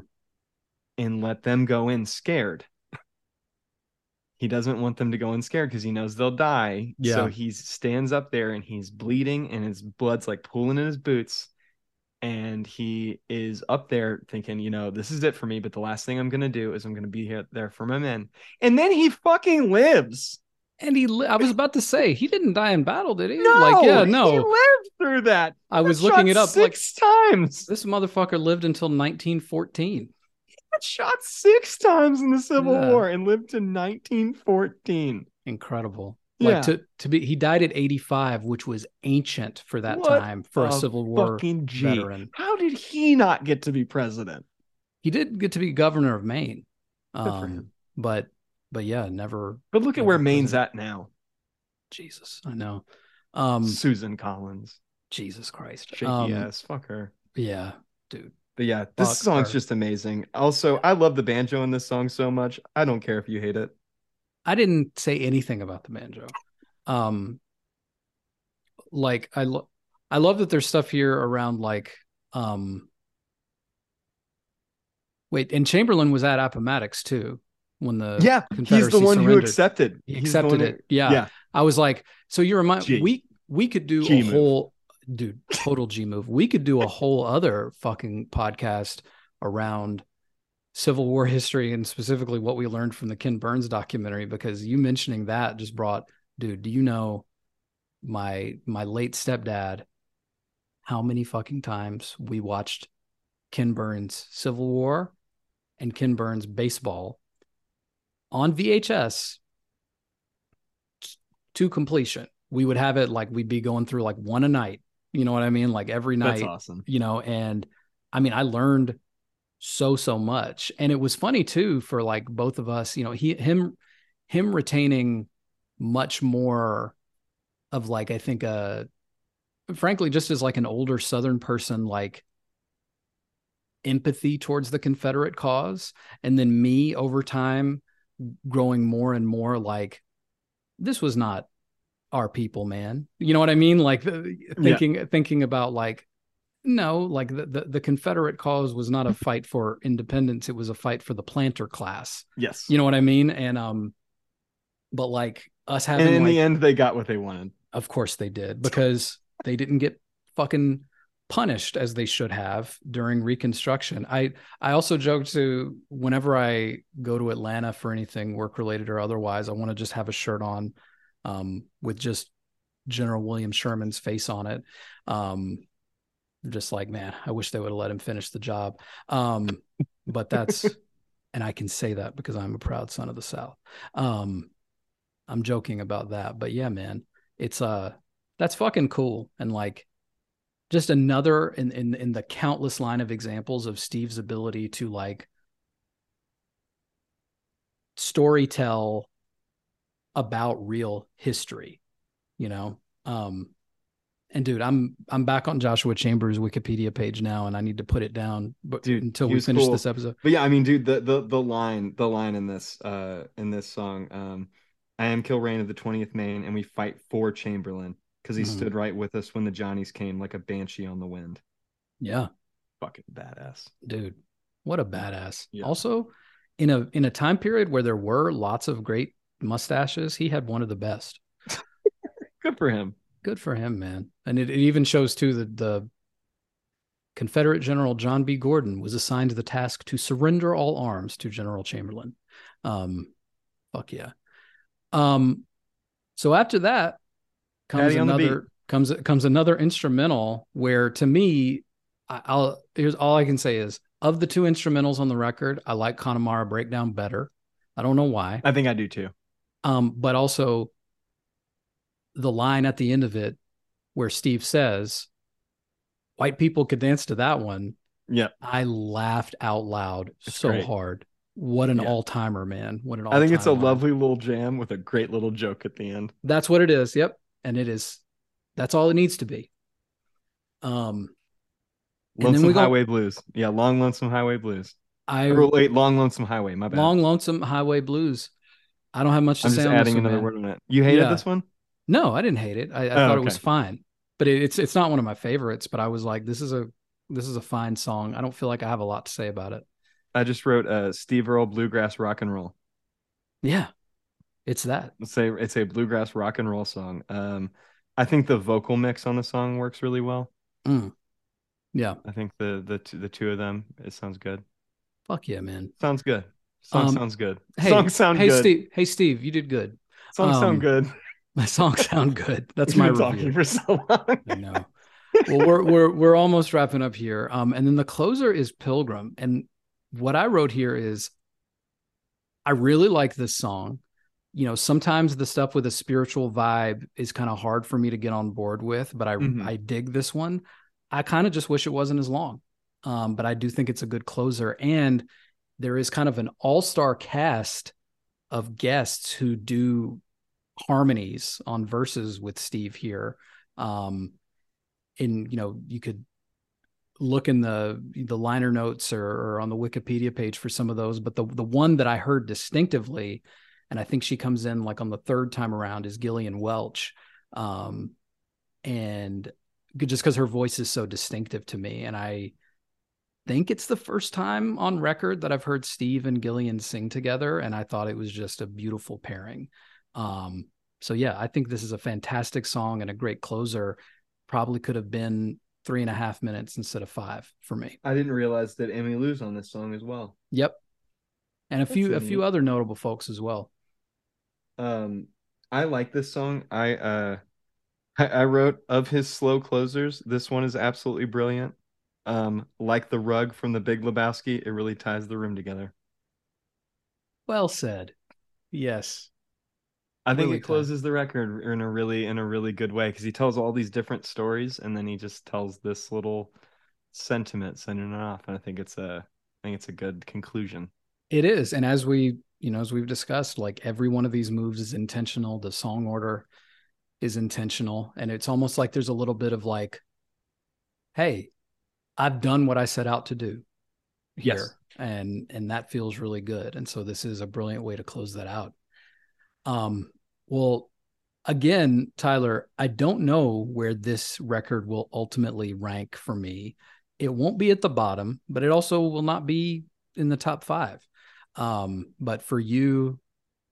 and let them go in scared he doesn't want them to go in scared because he knows they'll die yeah. so he stands up there and he's bleeding and his blood's like pooling in his boots and he is up there thinking, you know, this is it for me. But the last thing I'm gonna do is I'm gonna be here there for my men. And then he fucking lives. And he, li- I was about to say, he didn't die in battle, did he? No, like, yeah, no, he lived through that. I was looking it up six like, times. This motherfucker lived until 1914. He got shot six times in the Civil yeah. War and lived to 1914. Incredible. Like yeah. to to be he died at 85, which was ancient for that what time for a, a Civil War veteran. How did he not get to be president? He did get to be governor of Maine. Um, but but yeah, never But look at where Maine's president. at now. Jesus, I know. Um Susan Collins. Jesus Christ. Shaky um, ass. Fuck her. Yeah, dude. But yeah, this Fuck song's her. just amazing. Also, I love the banjo in this song so much. I don't care if you hate it. I didn't say anything about the banjo. Um, like I lo- I love that there's stuff here around like um wait, and Chamberlain was at Appomattox too when the yeah he's the one surrendered. who accepted he accepted it who, yeah. yeah I was like so you remind G. we we could do G a move. whole dude total G move we could do a whole other fucking podcast around Civil War history and specifically what we learned from the Ken Burns documentary because you mentioning that just brought dude, do you know my my late stepdad how many fucking times we watched Ken Burns Civil War and Ken Burns baseball on VHS to completion. We would have it like we'd be going through like one a night. You know what I mean? Like every night. That's awesome. You know, and I mean, I learned so so much. And it was funny too for like both of us you know he him him retaining much more of like i think uh frankly just as like an older southern person like empathy towards the confederate cause. And then me over time growing more and more like this was not our people man. You know what i mean? Like thinking yeah. thinking about like no, like the, the, the Confederate cause was not a fight for independence; it was a fight for the planter class. Yes, you know what I mean. And um, but like us having, and in like, the end, they got what they wanted. Of course they did, because they didn't get fucking punished as they should have during Reconstruction. I I also joke to whenever I go to Atlanta for anything work related or otherwise, I want to just have a shirt on, um, with just General William Sherman's face on it. Um, just like, man, I wish they would have let him finish the job. Um, but that's, and I can say that because I'm a proud son of the South. Um, I'm joking about that, but yeah, man, it's uh, that's fucking cool. And like, just another in in in the countless line of examples of Steve's ability to like story tell about real history, you know. Um, and dude, I'm I'm back on Joshua Chamberlain's Wikipedia page now, and I need to put it down. But dude, until we finish cool. this episode. But yeah, I mean, dude, the the the line the line in this uh in this song, um, I am Kilrain of the 20th Maine, and we fight for Chamberlain because he mm. stood right with us when the Johnnies came, like a banshee on the wind. Yeah, fucking badass, dude. What a badass. Yeah. Also, in a in a time period where there were lots of great mustaches, he had one of the best. Good for him. Good for him, man. And it, it even shows too that the Confederate General John B. Gordon was assigned the task to surrender all arms to General Chamberlain. Um, fuck yeah. Um, so after that comes another comes comes another instrumental where to me, I, I'll here's all I can say is of the two instrumentals on the record, I like Connemara Breakdown better. I don't know why. I think I do too. Um, but also the line at the end of it where Steve says, white people could dance to that one. Yeah. I laughed out loud it's so great. hard. What an yeah. all timer, man. What an all timer. I think it's a lovely little jam with a great little joke at the end. That's what it is. Yep. And it is, that's all it needs to be. Um, Lonesome Highway Blues. Yeah. Long Lonesome Highway Blues. I or wait, Long Lonesome Highway. My bad. Long Lonesome Highway Blues. I don't have much to I'm say. Just adding another one, word on it. You hated yeah. this one? No, I didn't hate it. I, I oh, thought okay. it was fine, but it, it's it's not one of my favorites. But I was like, this is a this is a fine song. I don't feel like I have a lot to say about it. I just wrote uh, Steve Earle bluegrass rock and roll. Yeah, it's that. It's a it's a bluegrass rock and roll song. Um, I think the vocal mix on the song works really well. Mm. Yeah, I think the the two, the two of them it sounds good. Fuck yeah, man! Sounds good. Song um, sounds good. Hey, song sound hey good. Steve. Hey Steve, you did good. Song um, sound good. My songs sound good. That's my talking for so long. I know. Well, we're we're we're almost wrapping up here. Um, and then the closer is Pilgrim. And what I wrote here is, I really like this song. You know, sometimes the stuff with a spiritual vibe is kind of hard for me to get on board with, but I mm-hmm. I dig this one. I kind of just wish it wasn't as long. Um, but I do think it's a good closer, and there is kind of an all star cast of guests who do harmonies on verses with Steve here. Um, in you know, you could look in the the liner notes or, or, on the Wikipedia page for some of those, but the the one that I heard distinctively, and I think she comes in like on the third time around, is Gillian Welch, um, and just because her voice is so distinctive to me, and I think it's the first time on record that I've heard Steve and Gillian sing together, and I thought it was just a beautiful pairing. Um, so yeah, I think this is a fantastic song and a great closer. Probably could have been three and a half minutes instead of five for me. I didn't realize that Emmy Emmylou's on this song as well. Yep, and a That's few a few other notable folks as well. Um, I like this song. I uh, I, I wrote of his slow closers. This one is absolutely brilliant. Um, like the rug from the Big Lebowski, it really ties the room together. Well said. Yes. I think really it closes time. the record in a really in a really good way because he tells all these different stories and then he just tells this little sentiment sending it off and I think it's a I think it's a good conclusion. It is. And as we, you know, as we've discussed, like every one of these moves is intentional. The song order is intentional. And it's almost like there's a little bit of like, hey, I've done what I set out to do here. Yes. And and that feels really good. And so this is a brilliant way to close that out. Um, well, again, Tyler, I don't know where this record will ultimately rank for me. It won't be at the bottom, but it also will not be in the top five. Um, but for you,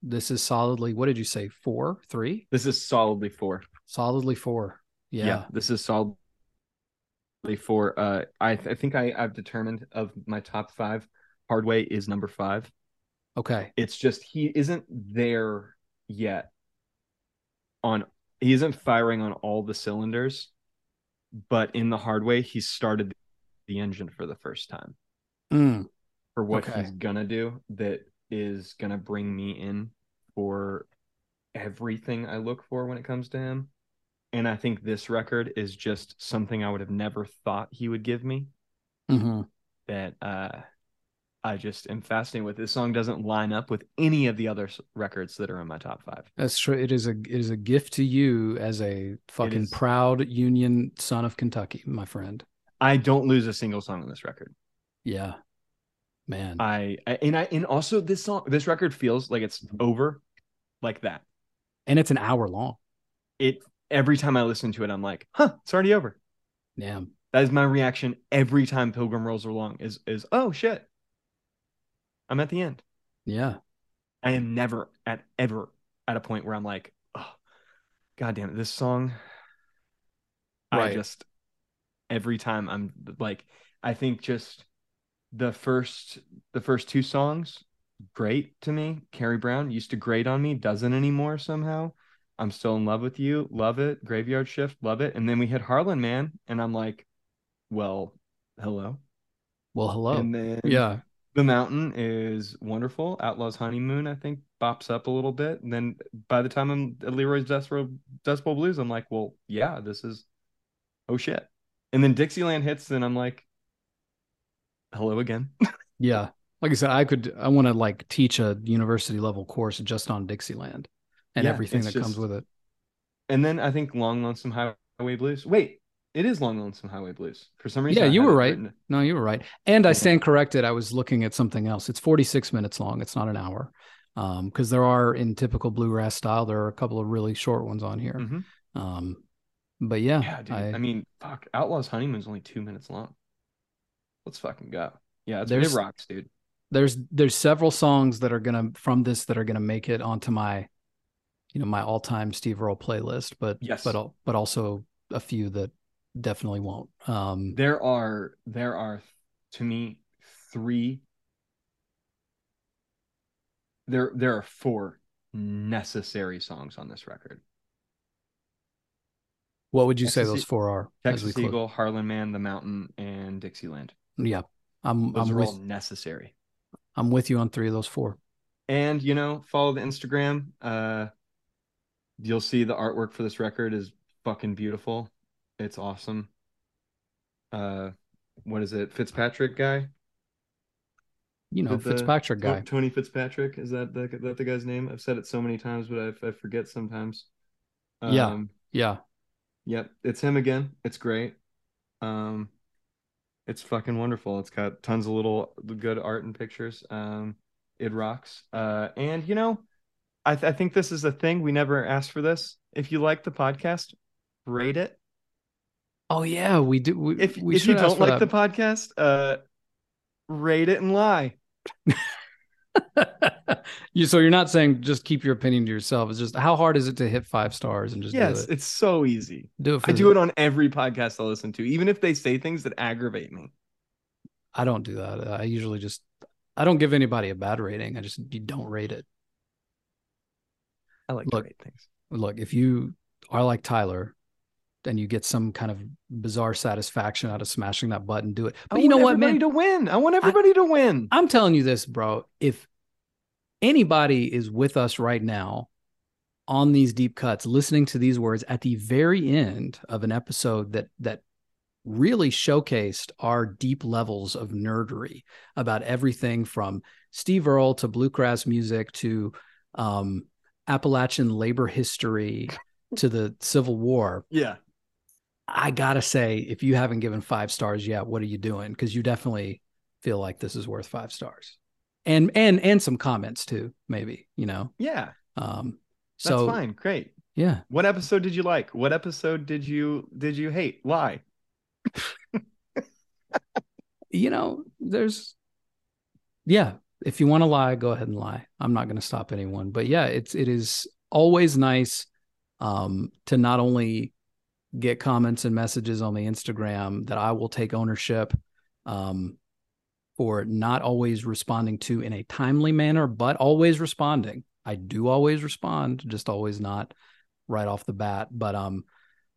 this is solidly, what did you say? Four, three? This is solidly four. Solidly four. Yeah. yeah this is solidly four. Uh, I, th- I think I, I've determined of my top five. Hardway is number five. Okay. It's just he isn't there yet on he isn't firing on all the cylinders, but in the hard way, he started the engine for the first time Mm, for what Okay. he's gonna do that is gonna bring me in for everything I look for when it comes to him. And I think this record is just something I would have never thought he would give me mhm. that uh I just am fascinated with. This song doesn't line up with any of the other records that are in my top five. That's true. It is a it is a gift to you as a fucking proud Union son of Kentucky, my friend. I don't lose a single song on this record. Yeah. Man. I, I and I and also this song this record feels like it's over like that. and it's an hour long. It every time I listen to it, I'm like, huh, it's already over. Damn. That is my reaction every time Pilgrim rolls along is is oh shit. I'm at the end. Yeah. I am never at ever at a point where I'm like, oh god damn it, this song. I Right. just every time I'm like, I think just the first the first two songs, great to me. Carrie Brown used to grate on me, doesn't anymore somehow. I'm still in love with you, love it. Graveyard Shift, love it. And then we hit Harlan Man, and I'm like, well, hello. Well, hello. And then yeah. The Mountain is wonderful. Outlaws Honeymoon, I think, bops up a little bit. And then by the time I'm at Leroy's Dust, Row- Dust Bowl Blues, I'm like, well, yeah, this is, oh shit. And then Dixieland hits, and I'm like, hello again. Yeah. Like I said, I could I want to like teach a university level course just on Dixieland and Yeah, everything that comes with it. And then I think Long Lonesome Highway Blues. Wait, it is Long Lonesome Highway Blues. For some reason, Yeah, I you were right. written- No, you were right. And I stand corrected. I was looking at something else. It's 46 minutes long. It's not an hour. Um, because there are in typical bluegrass style, there are a couple of really short ones on here. Mhm. Um, but yeah, Yeah, dude. I, I, mean, fuck, Outlaws Honeymoon's only two minutes long. Let's fucking go. Yeah, it's, There's- it rocks, dude. there's there's several songs that are gonna from this that are gonna make it onto my, you know, my all time Steve Earle playlist. But Yes. but but also a few that definitely won't. Um, There are there are to me three there there are four necessary songs on this record. what would you say those four are? Texas? Eagle, Harlan Man, The Mountain, and Dixieland. Yeah, I'm Those I'm are with all necessary. I'm with you on three of those four. And you know, follow the Instagram. Uh you'll see the artwork for this record is fucking beautiful. It's awesome. Uh what is it? Fitzpatrick guy? You know, the- Fitzpatrick guy. Tony Fitzpatrick is that the that the guy's name? I've said it so many times, but I, I forget sometimes. Yeah. Um, Yeah, Yep, it's him again. It's great. Um, it's fucking wonderful. It's got tons of little good art and pictures. Um, it rocks. Uh, and you know, I th- I think this is a thing we never asked for this. If you like the podcast, rate it. Oh yeah, we do. We, If we if you don't like the podcast, uh, rate it and lie. you so you're not saying just keep your opinion to yourself. It's just how hard is it to hit five stars and just Yes, do it? it's so easy. Do it. I do it on every podcast I listen to, even if they say things that aggravate me. I don't do that. I usually just I don't give anybody a bad rating. I just you don't rate it. I like Look, to rate things. Look, if you are like Tyler, then you get some kind of bizarre satisfaction out of smashing that button. Do it. But I you know what, man? To win, I want everybody to win. I'm telling you this, bro. If anybody is with us right now on these deep cuts, listening to these words at the very end of an episode that that really showcased our deep levels of nerdery about everything from Steve Earle to bluegrass music to um, Appalachian labor history to the Civil War. Yeah. I gotta say, if you haven't given five stars yet, what are you doing? Because you definitely feel like this is worth five stars, and and and some comments too, maybe you know. Yeah. Um. So That's fine. Great. Yeah. What episode did you like? What episode did you did you hate? Why? you know, there's yeah, if you want to lie, go ahead and lie. I'm not going to stop anyone. But yeah, it's it is always nice um to not only get comments and messages on the Instagram that I will take ownership um, for not always responding to in a timely manner, but always responding. I do always respond, just always not right off the bat. But um,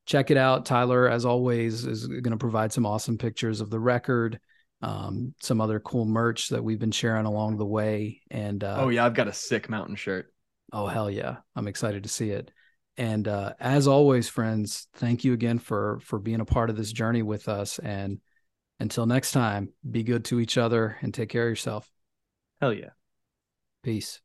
check it out. Tyler, as always, is going to provide some awesome pictures of the record, um, some other cool merch that we've been sharing along the way. And uh, oh yeah, I've got a sick mountain shirt. Oh hell yeah, I'm excited to see it. And uh, as always, friends, thank you again for for being a part of this journey with us. And until next time, be good to each other and take care of yourself. Hell yeah. Peace.